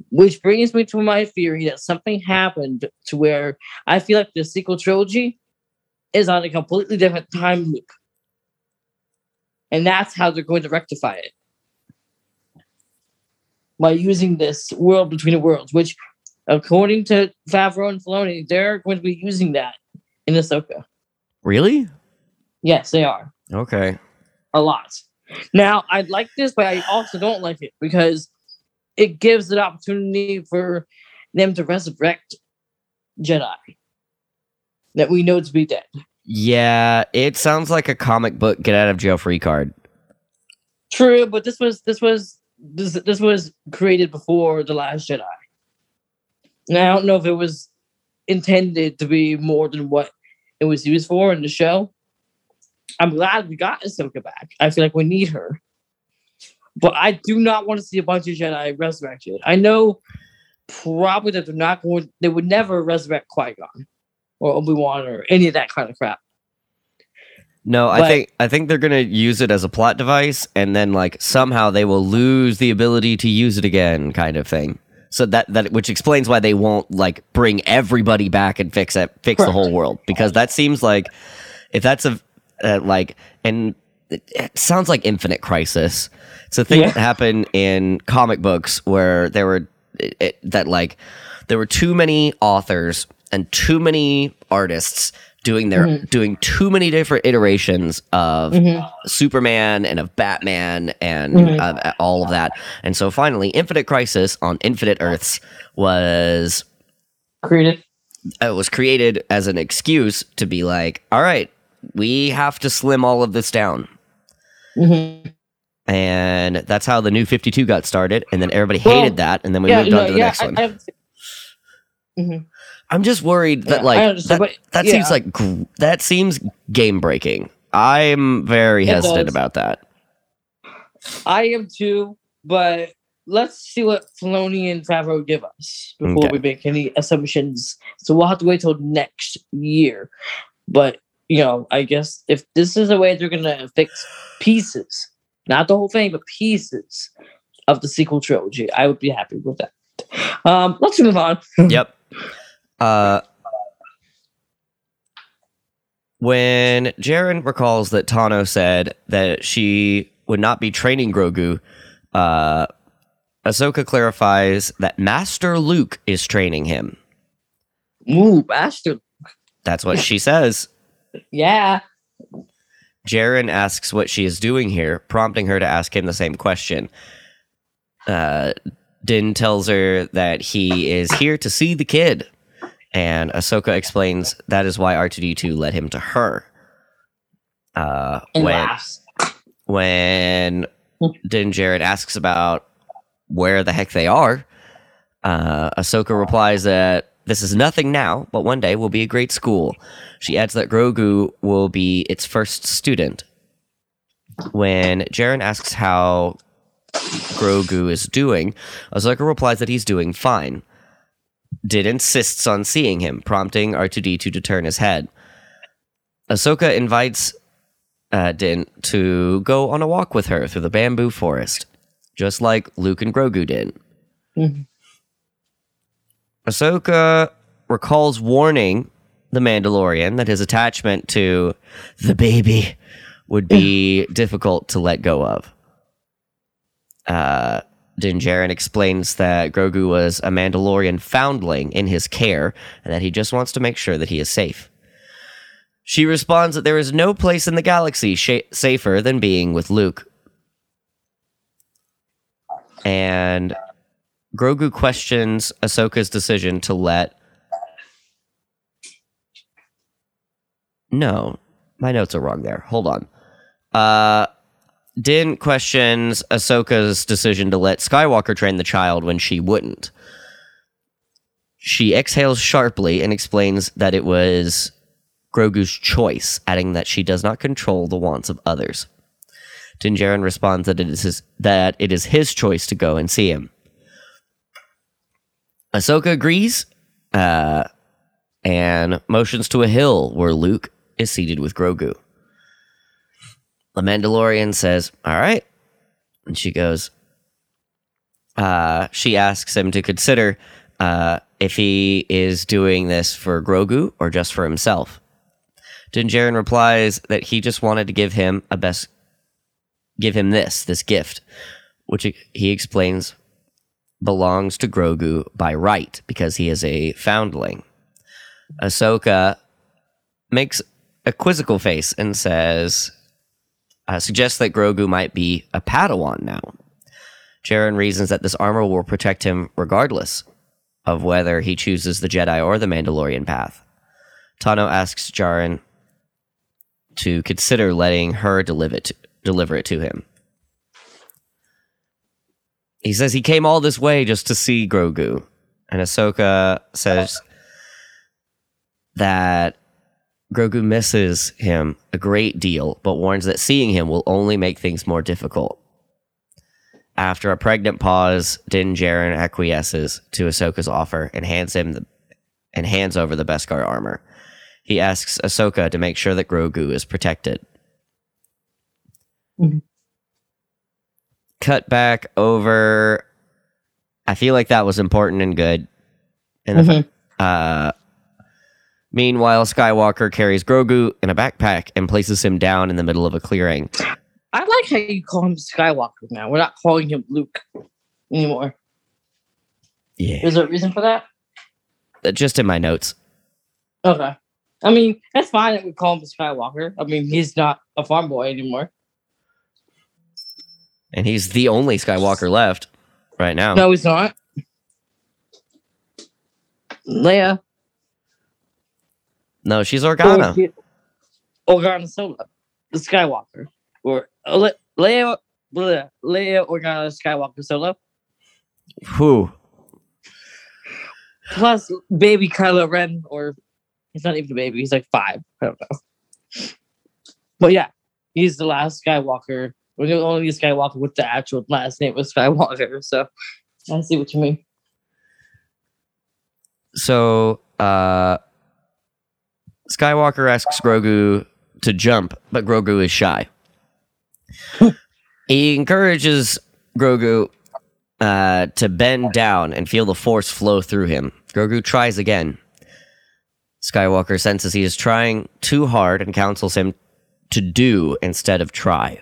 Which brings me to my theory that something happened to where I feel like the sequel trilogy is on a completely different time loop. And that's how they're going to rectify it by using this world between the worlds, which, according to Favreau and Filoni, they're going to be using that in Ahsoka. really? Yes, they are Okay. a lot. Now, I like this, but I also don't like it because it gives an opportunity for them to resurrect Jedi that we know to be dead. Yeah, it sounds like a comic book get out of jail free card. True, but this was this was this this was created before the Last Jedi. Now I don't know if it was intended to be more than what it was used for in the show. I'm glad we got Ahsoka back. I feel like we need her. But I do not want to see a bunch of Jedi resurrected. I know probably that they're not going they would never resurrect Qui-Gon or Obi-Wan or any of that kind of crap. No, I But- think I think they're gonna use it as a plot device, and then like somehow they will lose the ability to use it again, kind of thing. So that that which explains why they won't like bring everybody back and fix it, fix the whole world, because that seems like if that's a uh, like and it, it sounds like Infinite Crisis. It's a thing Yeah. that happened in comic books where there were it, that like there were too many authors and too many artists doing their Mm-hmm. doing too many different iterations of Superman and of Batman and Mhm. uh, all of that. And so finally, Infinite Crisis on Infinite Earths was Created. it was created as an excuse to be like, all right, we have to slim all of this down. Mm-hmm. And that's how the new 52 got started. And then everybody Well, hated that. And then we yeah, moved on to the yeah, next I, one. I. I'm just worried that Yeah, like that, but that yeah. seems like gr- that seems game breaking. I'm very It hesitant does. about that. I am too, but let's see what Filoni and Favreau give us before Okay. we make any assumptions. So we'll have to wait till next year. But you know, I guess if this is the way they're gonna fix pieces, not the whole thing, but pieces of the sequel trilogy, I would be happy with that. Um, let's move on. yep. Uh, when Djarin recalls that Tano said that she would not be training Grogu, uh, Ahsoka clarifies that Master Luke is training him. Ooh, bastard. That's what she says. Yeah. Djarin asks what she is doing here, prompting her to ask him the same question. Uh, Din tells her that he is here to see the kid, and Ahsoka explains that is why R2D2 led him to her. Uh, And when laughs. when Din Djarin asks about where the heck they are, uh, Ahsoka replies that this is nothing now, but one day will be a great school. She adds that Grogu will be its first student. When Djarin asks how Grogu is doing, Ahsoka replies that he's doing fine. Din insists on seeing him, prompting R2D2 to turn his head. Ahsoka invites uh, Din to go on a walk with her through the bamboo forest, just like Luke and Grogu did. Mhm. Ahsoka recalls warning the Mandalorian that his attachment to the baby would be difficult to let go of. Uh, Din Djarin explains that Grogu was a Mandalorian foundling in his care and that he just wants to make sure that he is safe. She responds that there is no place in the galaxy sha- safer than being with Luke. And Grogu questions Ahsoka's decision to let. No, my notes are wrong there. Hold on. Uh, Din questions Ahsoka's decision to let Skywalker train the child when she wouldn't. She exhales sharply and explains that it was Grogu's choice, adding that she does not control the wants of others. Din Djarin responds that it is his, that it is his choice to go and see him. Ahsoka agrees, uh, and motions to a hill where Luke is seated with Grogu. The Mandalorian says, "All right," and she goes. Uh, she asks him to consider uh, if he is doing this for Grogu or just for himself. Din Djarin replies that he just wanted to give him a best, give him this this gift, which he explains belongs to Grogu by right because he is a foundling. Ahsoka makes a quizzical face and says, uh, suggests that Grogu might be a Padawan now. Djarin reasons that this armor will protect him regardless of whether he chooses the Jedi or the Mandalorian path. Tano asks Djarin to consider letting her deliver it to, deliver it to him. He says he came all this way just to see Grogu. And Ahsoka says that Grogu misses him a great deal, but warns that seeing him will only make things more difficult. After a pregnant pause, Din Djarin acquiesces to Ahsoka's offer and hands him the, and hands over the Beskar armor. He asks Ahsoka to make sure that Grogu is protected. Mhm. Cut back over. I feel like that was important and good. And Mhm. uh, meanwhile, Skywalker carries Grogu in a backpack and places him down in the middle of a clearing. I like how you call him Skywalker now. We're not calling him Luke anymore. Yeah. Is there a reason for that? Uh, just in my notes. Okay. I mean, that's fine that we call him Skywalker. I mean, he's not a farm boy anymore. And he's the only Skywalker left right now. No, he's not. Leia. No, she's Organa. She- Organa Solo. The Skywalker. Or uh, Le- Leia, Leia, Leia Organa Skywalker Solo. Who? Plus baby Kylo Ren, or he's not even a baby, he's like five. I don't know. But yeah, he's the last Skywalker. We're the only Skywalker with the actual last name was Skywalker. So I see what you mean. So, uh, Skywalker asks Grogu to jump, but Grogu is shy. he encourages Grogu uh, to bend down and feel the force flow through him. Grogu tries again. Skywalker senses he is trying too hard and counsels him to do instead of try.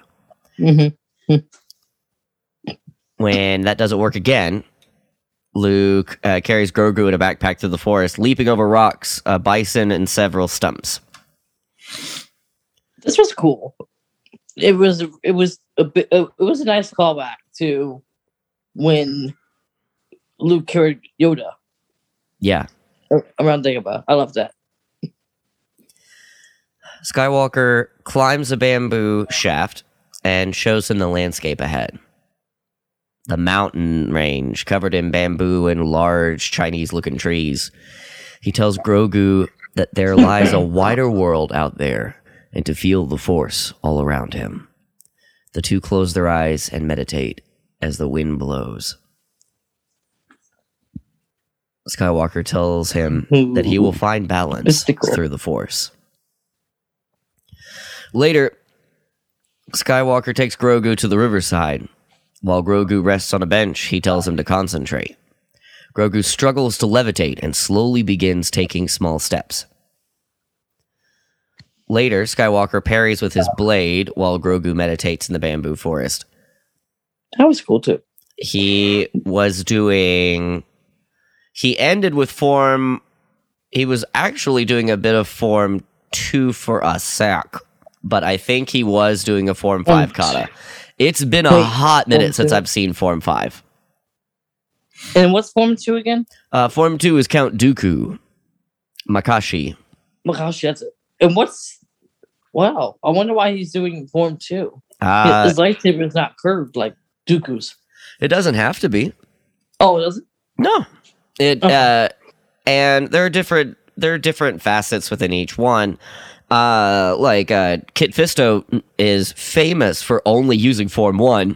Mm-hmm. When that doesn't work again, Luke uh, carries Grogu in a backpack through the forest, leaping over rocks, a bison, and several stumps. This was cool. It was it was a bit it was a nice callback to when Luke carried Yoda Yeah. ar- around Dagobah. I love that. Skywalker climbs a bamboo shaft and shows him the landscape ahead. The mountain range covered in bamboo and large Chinese looking trees. He tells Grogu that there lies a wider world out there and to feel the force all around him. The two close their eyes and meditate as the wind blows. Skywalker tells him that he will find balance Mystical. through the force. Later, Skywalker takes Grogu to the riverside. While Grogu rests on a bench, he tells him to concentrate. Grogu struggles to levitate and slowly begins taking small steps. Later, Skywalker parries with his blade while Grogu meditates in the bamboo forest. That was cool too. He was doing. He ended with form. He was actually doing a bit of form two for a sack, but I think he was doing a form five Oh, kata. It's been a hot minute since? I've seen form five. And what's Form Two again? Uh, form two is Count Dooku, Makashi. Gosh, that's it. And what's wow? I wonder why he's doing Form Two. Uh, His lightsaber is not curved like Dooku's. it doesn't have to be. Oh, it does it? No. It Okay. uh and there are different there are different facets within each one. Uh like uh Kit Fisto is famous for only using form 1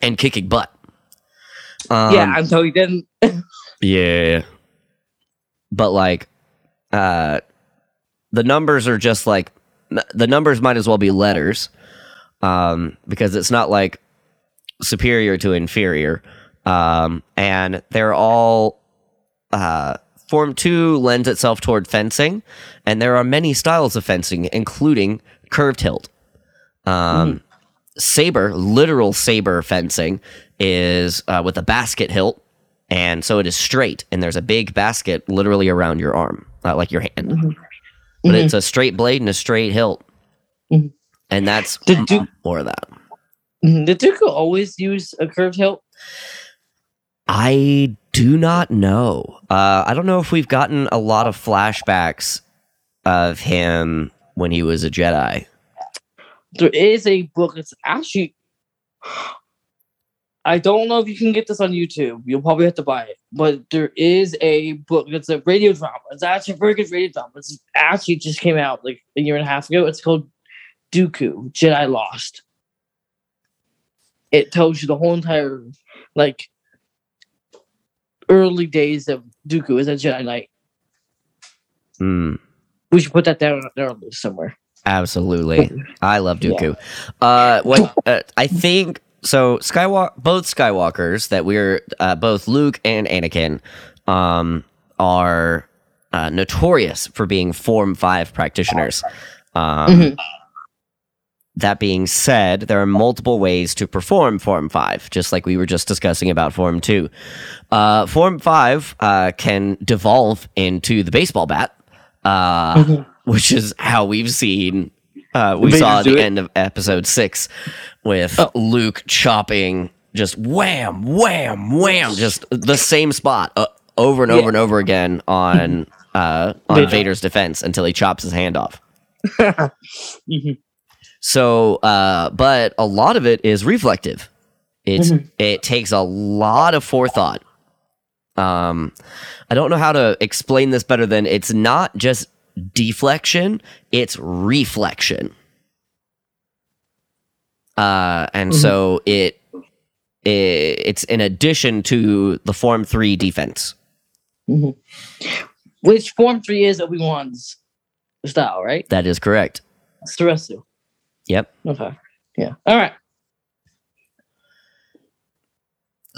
and kicking butt. Um, yeah, until he didn't. yeah. But like uh the numbers are just like the numbers might as well be letters. Um because it's not like superior to inferior. Um and they're all uh form 2 lends itself toward fencing and there are many styles of fencing including curved hilt. Um saber, literal saber fencing is uh, with a basket hilt and so it is straight and there's a big basket literally around your arm uh, like your hand Mhm. but Mhm. it's a straight blade and a straight hilt Mhm. and that's Did more of that. mhm, did Dooku always use a curved hilt? I do not know. Uh, I don't know if we've gotten a lot of flashbacks of him when he was a Jedi. There is a book. It's actually. I don't know if you can get this on YouTube. You'll probably have to buy it. But there is a book. It's a radio drama. It's actually a very good radio drama. It's actually just came out like a year and a half ago. It's called Dooku Jedi Lost. It tells you the whole entire like early days of Dooku as a Jedi Knight. Mm, We should put that down list somewhere. absolutely, I love Dooku. Uh, what uh, I think so. Skywalk, both Skywalkers that we're uh, both Luke and Anakin, um, are uh, notorious for being Form Five practitioners. Um, Mhm. That being said, there are multiple ways to perform Form 5, just like we were just discussing about Form 2. Uh, form 5 uh, can devolve into the baseball bat, uh, which is how we've seen. Uh, we saw at the it. end of episode 6 with Oh. Luke chopping just wham, wham, wham, just the same spot uh, over and over Yeah. and over again on, uh, on Vader's defense until he chops his hand off. Mhm. So, uh, but a lot of it is reflective. It's Mhm. it takes a lot of forethought. Um, I don't know how to explain this better than it's not just deflection; it's reflection. Uh, and Mhm. so it, it it's in addition to the form three defense. Mhm. Which Form 3 is Obi Wan's style, right? That is correct. Soresu. Yep. Okay. Yeah. All right.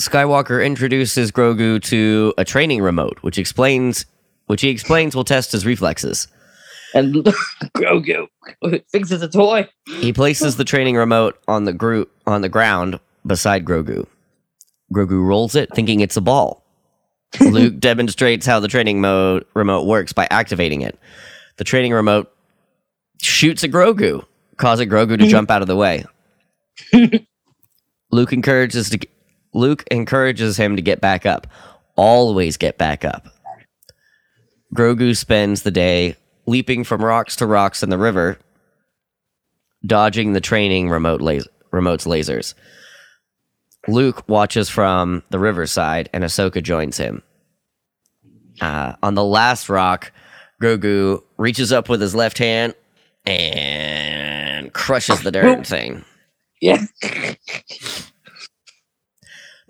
Skywalker introduces Grogu to a training remote, which explains which he explains will test his reflexes. And Grogu fixes a toy. He places the training remote on the group on the ground beside Grogu. Grogu rolls it, thinking it's a ball. Luke demonstrates how the training mode remote works by activating it. The training remote shoots at Grogu, causing Grogu to jump out of the way. Luke encourages to Luke encourages him to get back up. Always get back up. Grogu spends the day leaping from rocks to rocks in the river, dodging the training remote remote's lasers. Luke watches from the riverside, and Ahsoka joins him. Uh, on the last rock, Grogu reaches up with his left hand and crushes the darn thing. Yeah.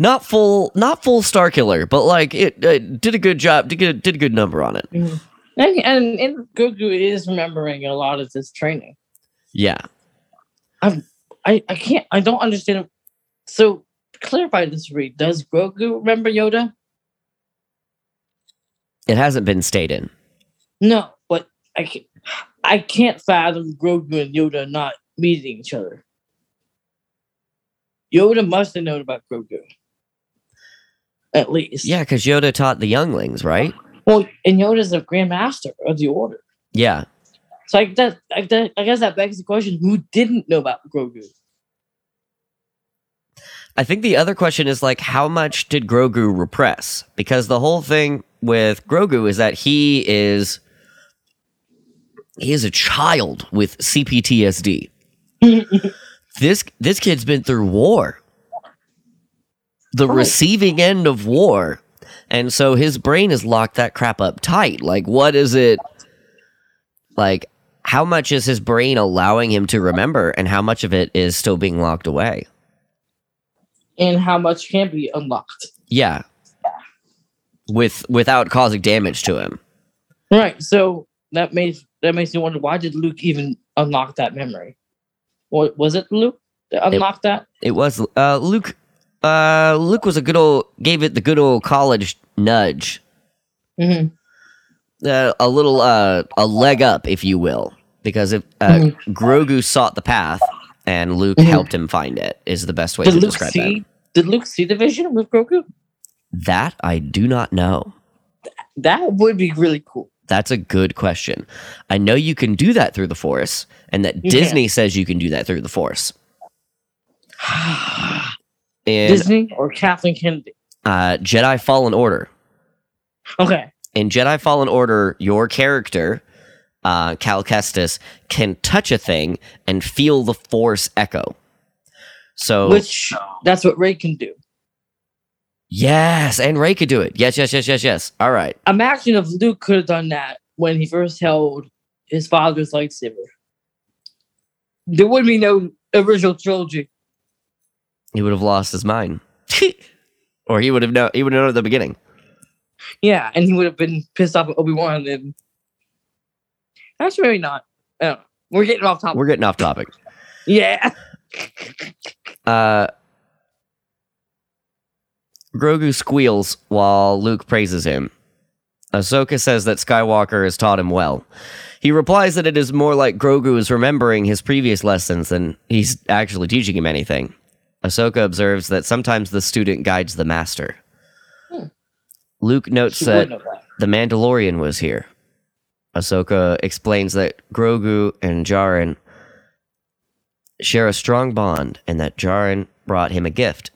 Not full, not full Star Killer, but like it uh, did a good job. Did a, did a good number on it. Mhm. and, and, and Grogu is remembering a lot of this training. Yeah, I, I can't, I don't understand. So, clarify this, Reed. Does Grogu remember Yoda? it hasn't been stated. In. No, but I can't, I can't fathom Grogu and Yoda not meeting each other. Yoda must have known about Grogu. At least. Yeah, because Yoda taught the younglings, right? Well, and Yoda's a Grand Master of the Order. Yeah, So I, that, I, that, I guess that begs the question: Who didn't know about Grogu? I think the other question is like, how much did Grogu repress? Because the whole thing with Grogu is that he is is a child with CPTSD. this this kid's been through war, the Right. receiving end of war, and so his brain is locked that crap up tight. Like, what is it? Like, how much is his brain allowing him to remember, and how much of it is still being locked away? and how much can be unlocked? Yeah. With without causing damage to him. Right. So that makes that makes me wonder: Why did Luke even unlock that memory? Or was it Luke that unlocked that? It was uh Luke uh Luke was a good old gave it the good old college nudge. hmm Uh, a little uh a leg up if you will because if uh, Mhm. Grogu sought the path and Luke Mhm. helped him find it is the best way Did to Luke describe see? Did Luke see the vision with Grogu? that. That I do not know. That would be really cool That's a good question. I know you can do that through the Force, and that Disney says you can do that through the Force. In Disney or Kathleen Kennedy? uh, Jedi Fallen Order, Okay. in Jedi Fallen Order, your character, uh, Cal Kestis, can touch a thing and feel the Force echo. So, Which that's what Rey can do. Yes, and Rey could do it. Yes, yes, yes, yes, yes. All right. Imagine if Luke could have done that when he first held his father's lightsaber. There would be no original trilogy. He would have lost his mind. or he would have known, he would have known at the beginning. Yeah, and he would have been pissed off at Obi Wan. And actually, maybe not. I don't know. We're getting off topic. We're getting off topic. yeah. Uh, Grogu squeals while Luke praises him. Ahsoka says that Skywalker has taught him well. He replies that it is more like Grogu is remembering his previous lessons than he's actually teaching him anything. Ahsoka observes that sometimes the student guides the master. Hmm. Luke notes that that. the Mandalorian was here. Ahsoka explains that Grogu and Djarin share a strong bond and that Djarin brought him a gift.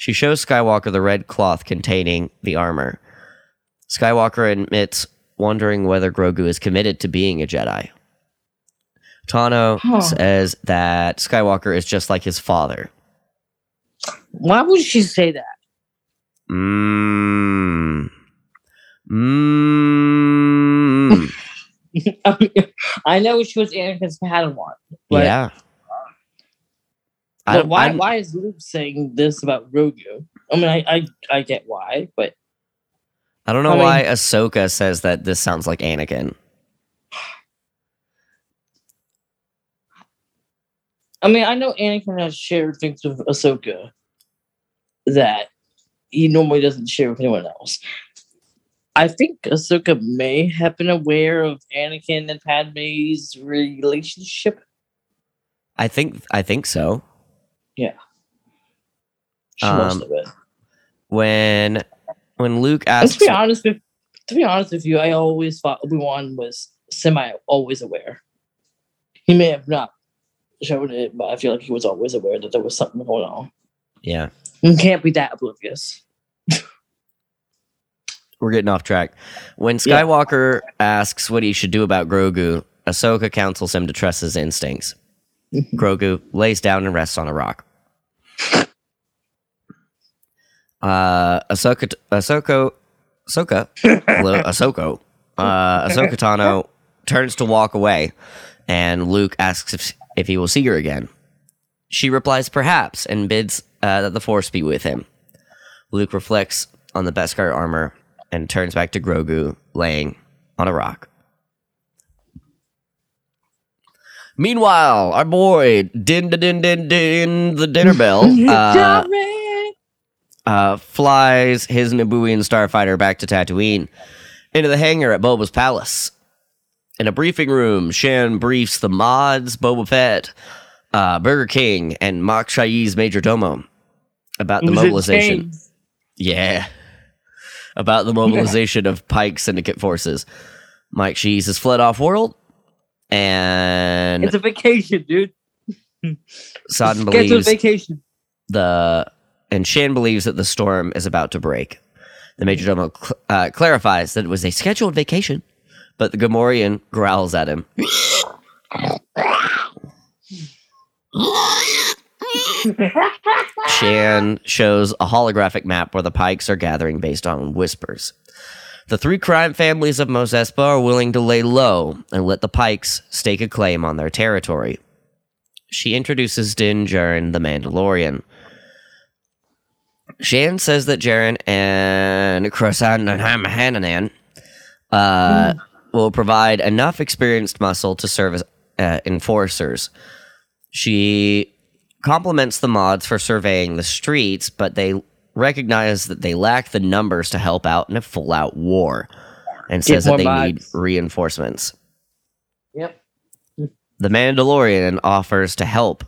She shows Skywalker the red cloth containing the armor. Skywalker admits wondering whether Grogu is committed to being a Jedi. Tano Huh. says that Skywalker is just like his father. Why would she say that? Mmm. Mmm. I, know she was Anakin's Padawan, but, yeah. I but don't- why? I'm- Why is Luke saying this about Grogu? I mean, I, I, I get why, but I don't know I mean- why Ahsoka says that this sounds like Anakin. I mean, I know Anakin has shared things with Ahsoka that he normally doesn't share with anyone else. I think Ahsoka may have been aware of Anakin and Padme's relationship. I think I think so. She Um, must have been. When when Luke And asks to be honest with to be honest with you, I always thought Obi Wan was semi always aware. He may have not shown it, but I feel like he was always aware that there was something going on. Yeah, You can't be that oblivious. we're getting off track. When Yeah. Skywalker asks what he should do about Grogu, Ahsoka counsels him to trust his instincts. Grogu lays down and rests on a rock. Uh, Ahsoka, Ahsoka, Ahsoka, hello, Ahsoka, uh, Ahsoka Tano turns to walk away, and Luke asks if, if he will see her again. She replies, perhaps, and bids uh, that the Force be with him. Luke reflects on the Beskar armor and turns back to Grogu, laying on a rock. Meanwhile, our boy, din din din din, din the dinner bell, uh, uh, flies his Nabooian starfighter back to Tatooine into the hangar at Boba's palace. In a briefing room, Shand briefs the mods, Boba Fett, uh, Burger King, and Mok Shaiz's Major Domo about the mobilization. Yeah. About the mobilization of Pike Syndicate forces. Mike Shees has fled off world, and It's a vacation, dude. Sodden believes vacation. the and Shand believes that the storm is about to break. The major domo cl- uh, clarifies that it was a scheduled vacation, but the Gamorrean growls at him. Shand shows a holographic map where the Pikes are gathering based on whispers. The three crime families of Mos Espa are willing to lay low and let the Pikes stake a claim on their territory. She introduces Din Djarin the Mandalorian. Shand says that Djarin and Krrsantan and Hananan uh, will provide enough experienced muscle to serve as uh, enforcers. She compliments the mods for surveying the streets, but they recognize that they lack the numbers to help out in a full out war and says that they mods. need reinforcements. Yep. The Mandalorian offers to help.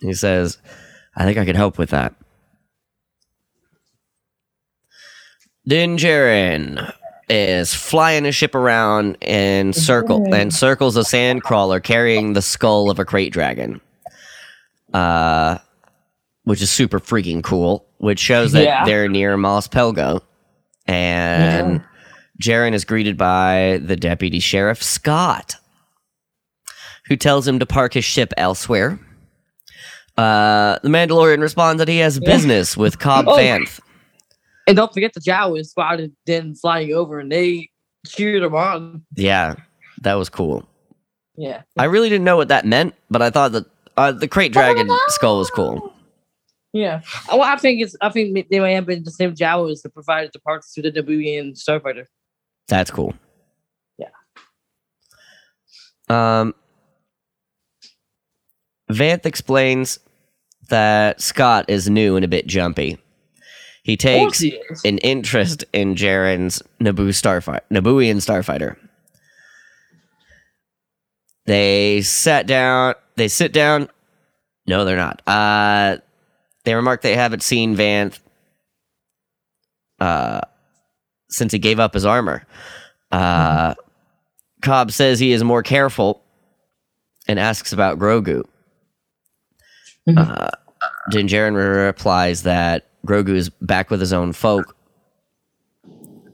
He says, I think I can help with that. Din Djarin is flying his ship around in circle and circles a sandcrawler carrying the skull of a krayt dragon. Uh, which is super freaking cool. Which shows that Yeah. they're near Mos Pelgo, and Djarin is greeted by the deputy sheriff Scott, who tells him to park his ship elsewhere. Uh, the Mandalorian responds that he has Yeah. business with Cobb Oh. Vanth. And don't forget the Jawas spotted then flying over and they cheered him on. Yeah, that was cool. Yeah. I really didn't know what that meant, but I thought that uh, the krayt dragon skull was cool. Yeah. Well, I think it's I think they may have been the same Jawas that provided the parts to the Nabooian starfighter. That's cool. Yeah. Um, Vanth explains that Scott is new and a bit jumpy. He takes he an interest in Djarin's Naboo starfighter, Nabooian starfighter. They sat down. They sit down. No, they're not. Uh, they remark they haven't seen Vanth uh, since he gave up his armor. Uh, Cobb says he is more careful and asks about Grogu. Mhm. Uh, replies that Grogu is back with his own folk.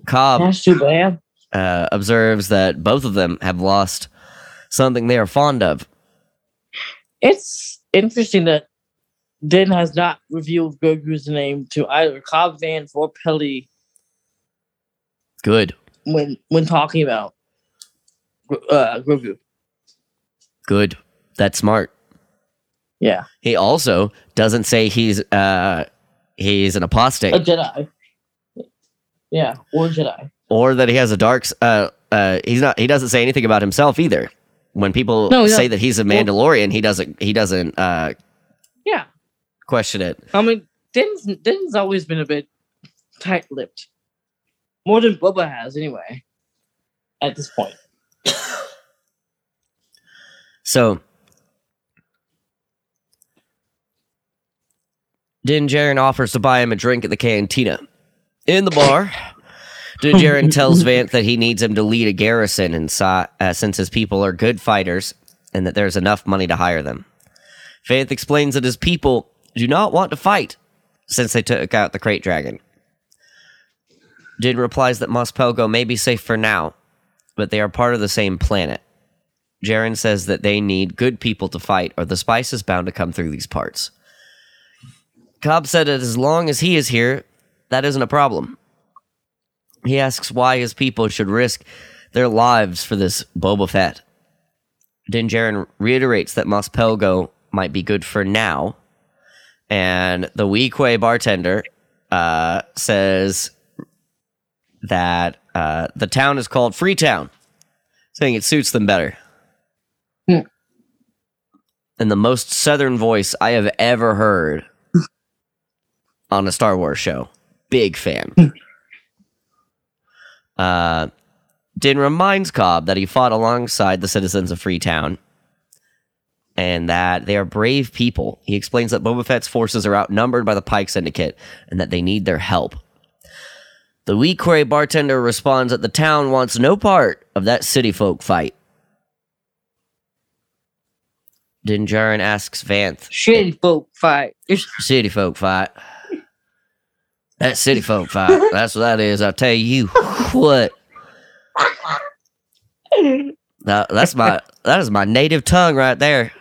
Cobb That's too bad. uh, observes that both of them have lost something they are fond of. It's interesting that Din has not revealed Grogu's name to either Cobb Vanth or Pelly Good, when when talking about uh, Grogu. good. That's smart. Yeah, He also doesn't say he's uh, he's an apostate. a Jedi. Yeah, or Jedi. or that he has a dark. Uh, uh, he's not. He doesn't say anything about himself either. When people No, say that he's a Well- Mandalorian, he doesn't. He doesn't uh, Yeah, question it. I mean, Den's Din's always been a bit tight-lipped, more than Bubba has, anyway. At this point, So, Din Djarin offers to buy him a drink at the cantina. In the bar, Din Djarin tells Vanth that he needs him to lead a garrison inside, uh, since his people are good fighters and that there's enough money to hire them. Vanth explains that his people do not want to fight since they took out the krayt dragon. Din replies that Mos Pelgo may be safe for now, but they are part of the same planet. Djarin says that they need good people to fight, or the spice is bound to come through these parts. Cobb said that as long as he is here, that isn't a problem. He asks why his people should risk their lives for this Boba Fett. Din Djarin reiterates that Mos Pelgo might be good for now, and the Weequay bartender uh, says that uh, the town is called Freetown, saying it suits them better And the most southern voice I have ever heard on a Star Wars show. Big fan. uh, Din reminds Cobb that he fought alongside the citizens of Freetown and that they are brave people. He explains that Boba Fett's forces are outnumbered by the Pike Syndicate and that they need their help. The wee Weequay bartender responds that the town wants no part of that city folk fight. Din Djarin asks Vanth, shitty folk fight. city folk fight. That city folk fight. That's what that is. I'll tell you what. That, that's my that is my native tongue right there.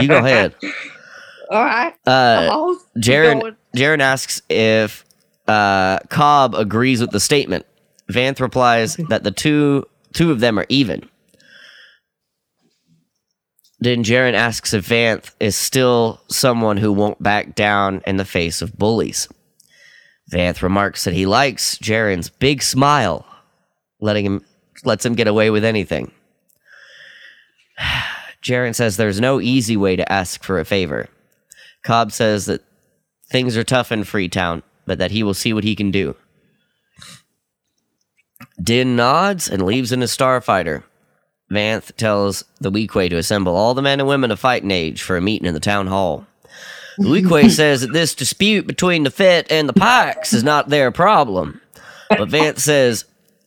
You go ahead. All right. Uh. Djarin asks if uh, Cobb agrees with the statement. Vanth replies that the two two of them are even. Then Djarin asks if Vanth is still someone who won't back down in the face of bullies. Vanth remarks that he likes Djarin's big smile, letting him lets him get away with anything. Djarin says there's no easy way to ask for a favor. Cobb says that things are tough in Freetown, but that he will see what he can do. Din nods and leaves in a starfighter. Vanth tells the Weequay to assemble all the men and women of fighting age for a meeting in the town hall. The Weequay says that this dispute between the Fett and the Pikes is not their problem. But Vanth says,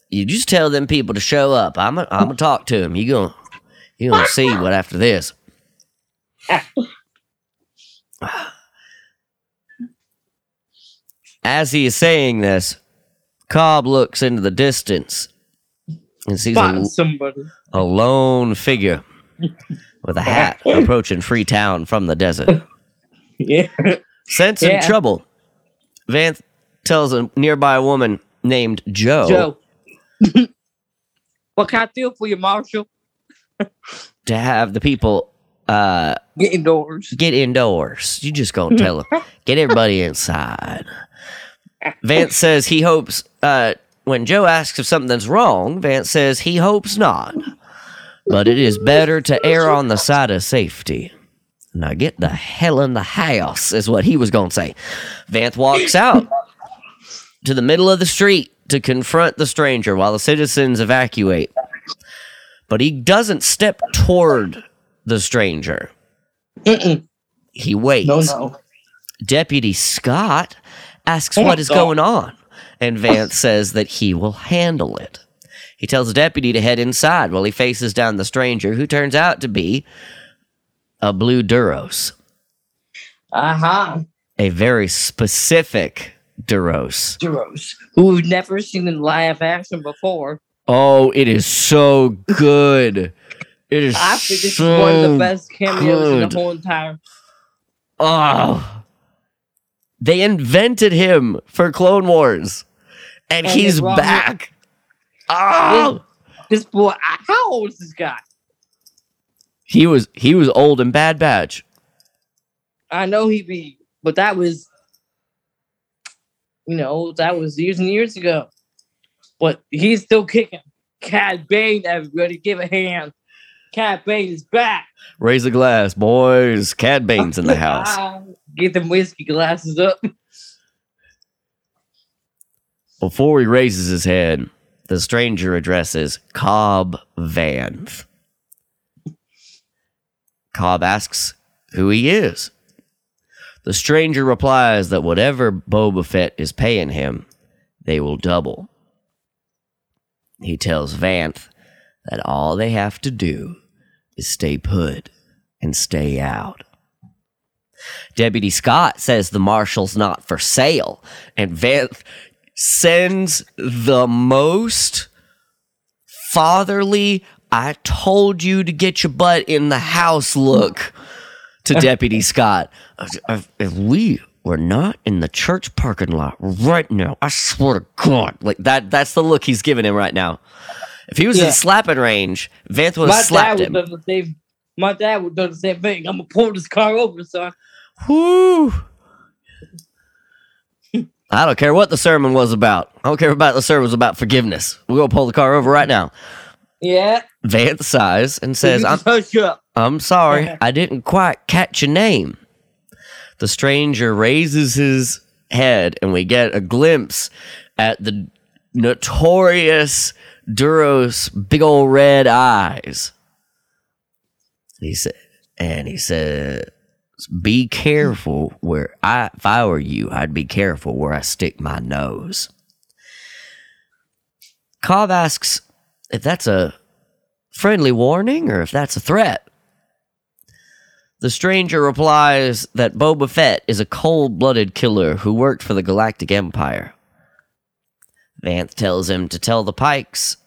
You just tell them people to show up. I'm I'm gonna talk to them. You gonna you gonna see what after this. As he is saying this, Cobb looks into the distance and sees a, somebody. a lone figure with a hat approaching Freetown from the desert. Yeah. Sensing Yeah. trouble, Vanth tells a nearby woman named Joe, Joe. what can I do for you, Marshall? to have the people uh, Get indoors. get indoors. You just gonna tell them, get everybody inside. Vanth says he hopes. Uh, when Joe asks if something's wrong, Vanth says he hopes not, but it is better to err on the side of safety. Now get the hell in the house, is what he was gonna say. Vanth walks out to the middle of the street to confront the stranger while the citizens evacuate. But he doesn't step toward the stranger. Mm-mm. He waits. No, no. Deputy Scott asks what is going on, and Vanth says that he will handle it. He tells the deputy to head inside while he faces down the stranger, who turns out to be a blue Duros, Uh-huh. a very specific Duros. Duros. Who we've never seen in live action before. Oh, it is so good. It is I think this so is one of the best cameos in the whole entire. Oh. They invented him for Clone Wars. And, And he's him- back. Oh. This boy, how old is this guy? He was he was old in Bad Batch. I know he be, but that was, you know, that was years and years ago. But he's still kicking. Cad Bane, everybody, give a hand. Cad Bane is back. Raise a glass, boys. Cad Bane's in the house. Get them whiskey glasses up. Before he raises his head, the stranger addresses Cobb Vanth. Cobb asks who he is. The stranger replies that whatever Boba Fett is paying him, they will double. He tells Vanth that all they have to do is stay put and stay out. Deputy Scott says the marshal's not for sale, and Vanth sends the most fatherly, I told you to get your butt in the house look to Deputy Scott. If, we were not in the church parking lot right now, I swear to God, like that, that's the look he's giving him right now. If he was in slapping range, Vanth would My have dad slapped would him. the same. My dad would do the same thing. I'm gonna pull this car over, son. Whoo! I don't care what the sermon was about. I don't care about the sermon was about forgiveness. We're gonna pull the car over right now. Yeah. Vanth sighs and says, I'm. I'm sorry, I didn't quite catch your name. The stranger raises his head, and we get a glimpse at the notorious Duros' big old red eyes. He said, and he says, "Be careful where I. If I were you, I'd be careful where I stick my nose." Cobb asks if that's a friendly warning or if that's a threat. The stranger replies that Boba Fett is a cold blooded killer who worked for the Galactic Empire. Vanth tells him to tell the Pikes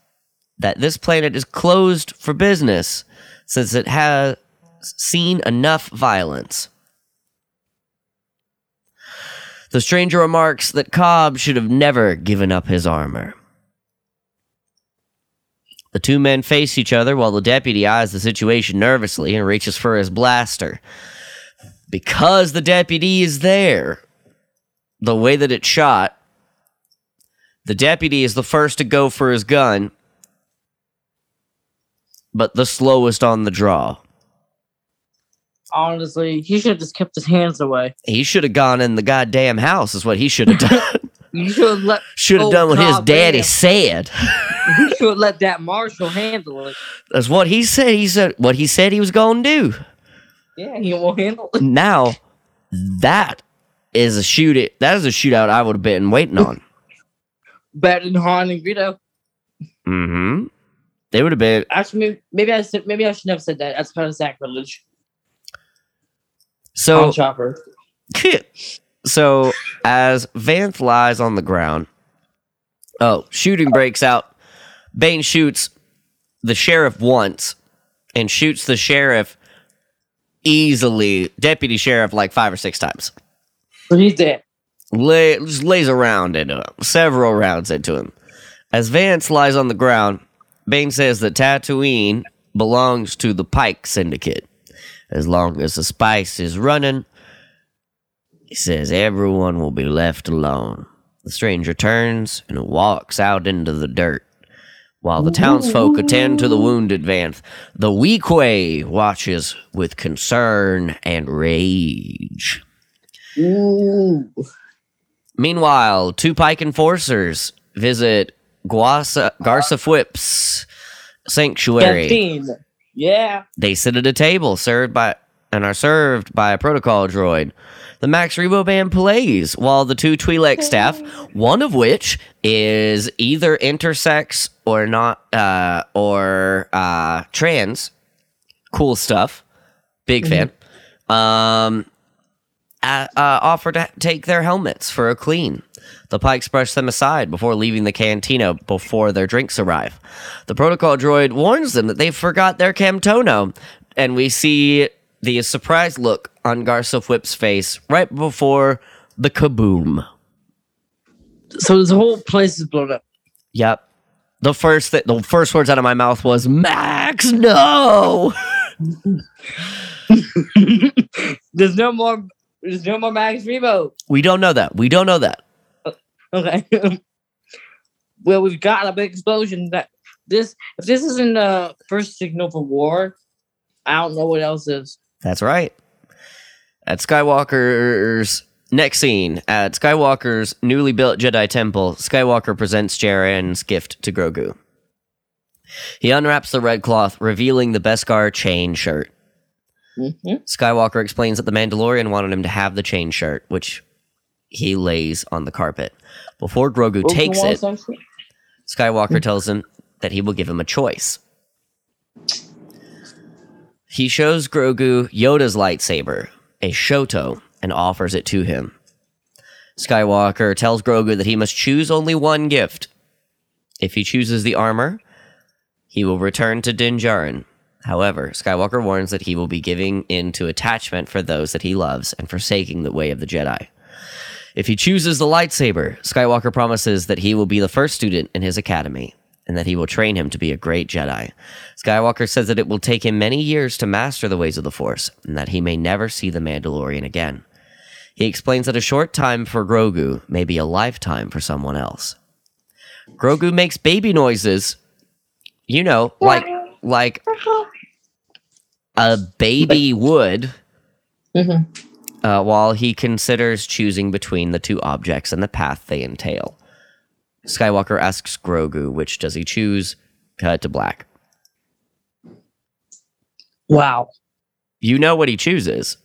that this planet is closed for business since it has seen enough violence. The stranger remarks that Cobb should have never given up his armor. The two men face each other while the deputy eyes the situation nervously and reaches for his blaster. Because the deputy is there, the way that it's shot, the deputy is the first to go for his gun, but the slowest on the draw. Honestly, he should have just kept his hands away. He should have gone in the goddamn house, is what he should have done. You should have let should have done what his daddy said. you should have let that marshal handle it. That's what he said. He said what he said he was going to do. Yeah, he won't handle it. now that is a shoot it that is a shootout I would have been waiting on. Better than Han and Greedo. Mm-hmm. They would have been Actually, maybe, maybe I said maybe I should have said that. That's kind of sacrilege so Chopper. So as Vanth lies on the ground, oh, shooting breaks out. Bane shoots the sheriff once and shoots the sheriff easily, deputy sheriff, like five or six times. So he's dead. Lay, just lays around into him, uh, several rounds into him. As Vanth lies on the ground, Bane says that Tatooine belongs to the Pike Syndicate. As long as the spice is running, he says everyone will be left alone. The stranger turns and walks out into the dirt. While the townsfolk attend to the wounded Vanth, the Weequay watches with concern and rage. Ooh. Meanwhile, two Pike enforcers visit Guasa, Garsa Fwip's sanctuary. Canteen. Yeah. They sit at a table served by and are served by a protocol droid. The Max Rebo band plays while the two Twi'lek staff, one of which is either intersex or not, uh, or uh, trans. Cool stuff. Big fan. Um, uh, offer to take their helmets for a clean. The Pikes brush them aside before leaving the cantina before their drinks arrive. The protocol droid warns them that they forgot their Camtono, and we see the surprised look on Garsa Fwip's face right before the kaboom. So the whole place is blown up. Yep. The first th- the first words out of my mouth was Max, no. there's no more. There's no more Max Rebo. We don't know that. We don't know that. Uh, okay. well, we've got a big explosion. That this if this isn't the first signal for war, I don't know what else is. That's right. At Skywalker's next scene, at Skywalker's newly built Jedi Temple, Skywalker presents Djarin's gift to Grogu. He unwraps the red cloth, revealing the Beskar chain shirt. Mhm. Skywalker explains that the Mandalorian wanted him to have the chain shirt, which he lays on the carpet. Before Grogu takes it, Skywalker tells him that he will give him a choice. He shows Grogu Yoda's lightsaber, a Shoto, and offers it to him. Skywalker tells Grogu that he must choose only one gift. If he chooses the armor, he will return to Din Djarin. However, Skywalker warns that he will be giving in to attachment for those that he loves and forsaking the way of the Jedi. If he chooses the lightsaber, Skywalker promises that he will be the first student in his academy and that he will train him to be a great Jedi. Skywalker says that it will take him many years to master the ways of the Force and that he may never see the Mandalorian again. He explains that a short time for Grogu may be a lifetime for someone else. Grogu makes baby noises, you know, like like a baby would Mhm. uh, while he considers choosing between the two objects and the path they entail. Skywalker asks Grogu, which does he choose? Cut to black. Wow. You know what he chooses.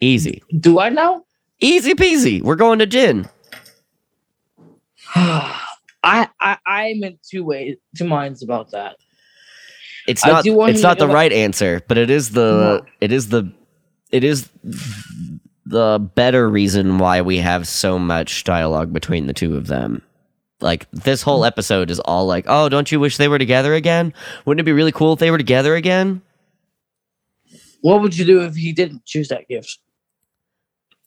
Easy. Do I know? Easy peasy. We're going to Jin. I I I'm in two ways, two minds about that. It's not it's not the right answer, but it is the No. it is the it is the better reason why we have so much dialogue between the two of them. Like this Hmm. whole episode is all like, "Oh, don't you wish they were together again? Wouldn't it be really cool if they were together again?" What would you do if he didn't choose that gift?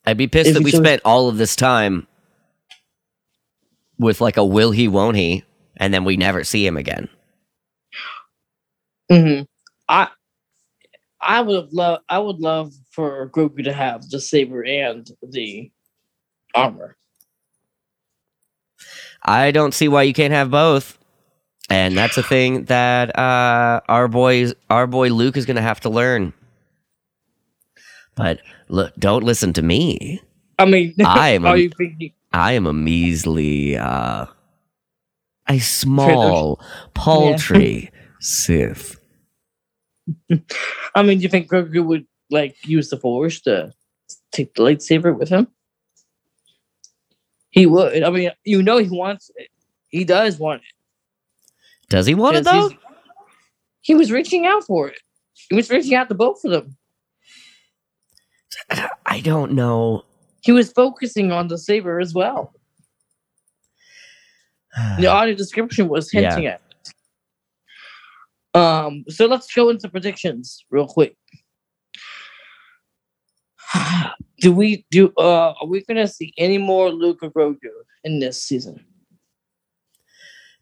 I'd be pissed If that we chose- spent all of this time with like a will he won't he and then we never see him again. hmm I I would have loved I would love for Grogu to have the saber and the armor. I don't see why you can't have both. And that's a thing that uh, our boys, our boy Luke is going to have to learn. But look, don't listen to me. I mean, I am are a- you thinking? I am a measly, uh, a small, paltry Sith. I mean, do you think Grogu would like use the Force to take the lightsaber with him? He would. I mean, you know, he wants it. He does want it. Does he want it though? He was reaching out for it. He was reaching out to both of them. I don't know. He was focusing on the saber as well. The audio description was Yeah. hinting at it. Um, so let's go into predictions real quick. Do we do uh are we gonna see any more Luca Grogu in this season?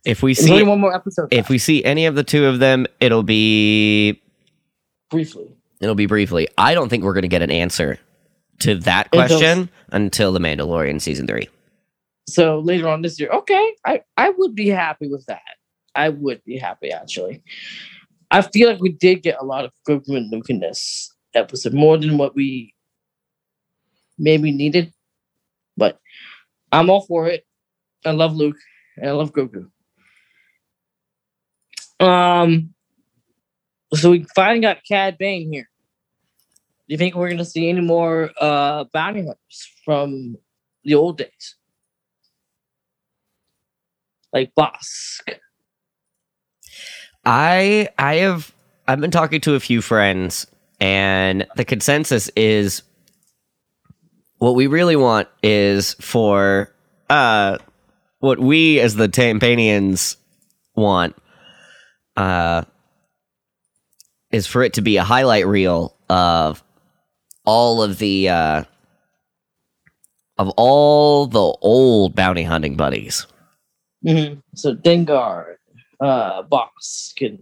if we There's see one more episode. if left, we see any of the two of them, it'll be briefly. it'll be briefly. I don't think we're to get an answer to that question until the Mandalorian season three. So later on this year, okay, I, I would be happy with that. I would be happy actually. I feel like we did get a lot of Grogu and Luke in this episode, more than what we maybe needed. But I'm all for it. I love Luke and I love Grogu. Um, so we finally got Cad Bane here. Do you think we're gonna see any more uh bounty hunters from the old days? Like Bossk. I I have I've been talking to a few friends and the consensus is what we really want is for uh what we as the Tampanians want uh is for it to be a highlight reel of all of the uh of all the old bounty hunting buddies. Mm-hmm. So Dengar, uh, Bossk, and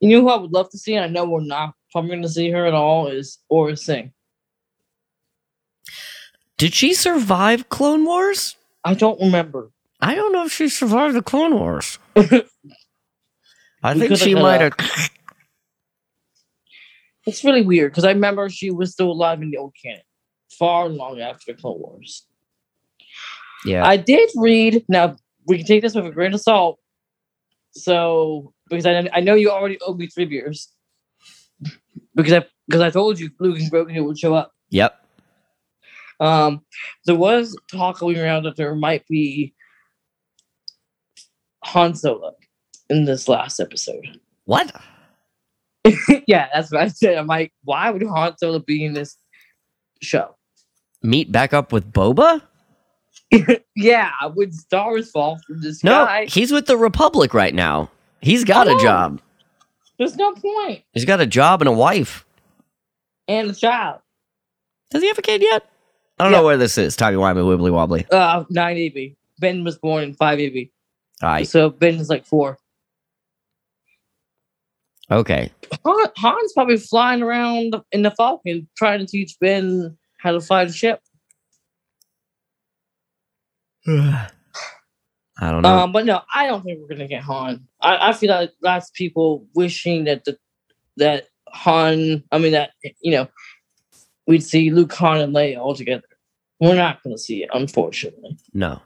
you know who I would love to see, and I know we're not probably going to see her at all is Aurra Sing. Did she survive Clone Wars? I don't remember. I don't know if she survived the Clone Wars. I think she might have. It's really weird because I remember she was still alive in the old canon, far long after the Clone Wars. Yeah. I did read. Now we can take this with a grain of salt. So because I I know you already owe me three beers because I because I told you Luke and Grogu would show up. yep. Um, there was talk going around that there might be Han Solo in this last episode. What? yeah, that's what I said. I'm like, why would Han Solo be in this show? Meet back up with Boba? yeah, would stars fall from the No, sky? he's with the Republic right now. He's got Oh. a job. There's no point. He's got a job and a wife. And a child. Does he have a kid yet? I don't Yeah. know where this is. Timey wimey wibbly wobbly. Uh, nine AB. Ben was born in five AB. All right. So Ben is like four. Okay. Han, Han's probably flying around in the Falcon trying to teach Ben how to fly the ship. I don't know. Um, but no, I don't think we're gonna get Han. I, I feel like lots of people wishing that the that Han, I mean that you know, we'd see Luke, Han, and Leia all together. We're not gonna see it, unfortunately. no.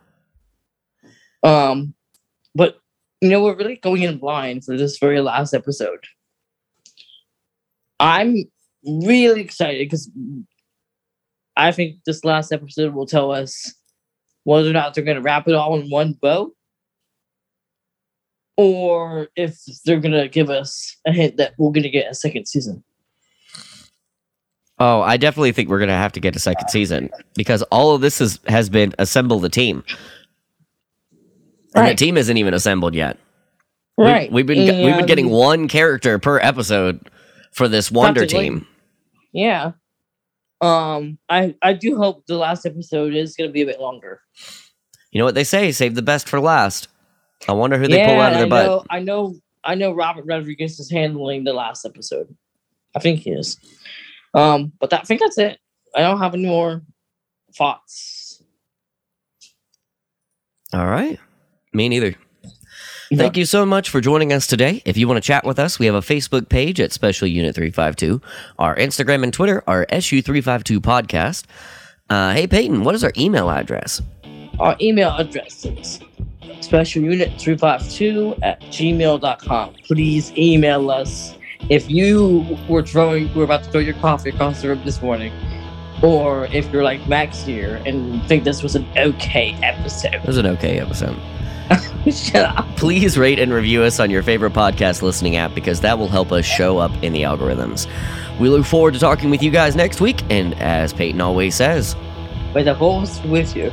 Um, but you know, we're really going in blind for this very last episode. I'm really excited because I think this last episode will tell us whether or not they're going to wrap it all in one bow, or if they're going to give us a hint that we're going to get a second season. Oh, I definitely think we're gonna have to get a second season because all of this is, has been assemble the team, and the team isn't even assembled yet. Right. We've been we've been getting one character per episode for this Wonder team. Yeah. Um, I I do hope the last episode is going to be a bit longer. You know what they say? Save the best for last. I wonder who they pull out of their I butt. know, I know, I know. Robert Rodriguez is handling the last episode. I think he is. Um, but that, I think that's it. I don't have any more thoughts. All right. Me neither. Thank you so much for joining us today. If you want to chat with us, we have a Facebook page at Special Unit 352. Our Instagram and Twitter are SU352 Podcast. Uh, hey, Peyton, what is our email address? Our email address is specialunit352 at gmail.com. Please email us if you were throwing, were about to throw your coffee across the room this morning, or if you're like Max here and think this was an okay episode. It was an okay episode. Shut up. Please rate and review us on your favorite podcast listening app because that will help us show up in the algorithms. We look forward to talking with you guys next week, and as Peyton always says, May the force with you.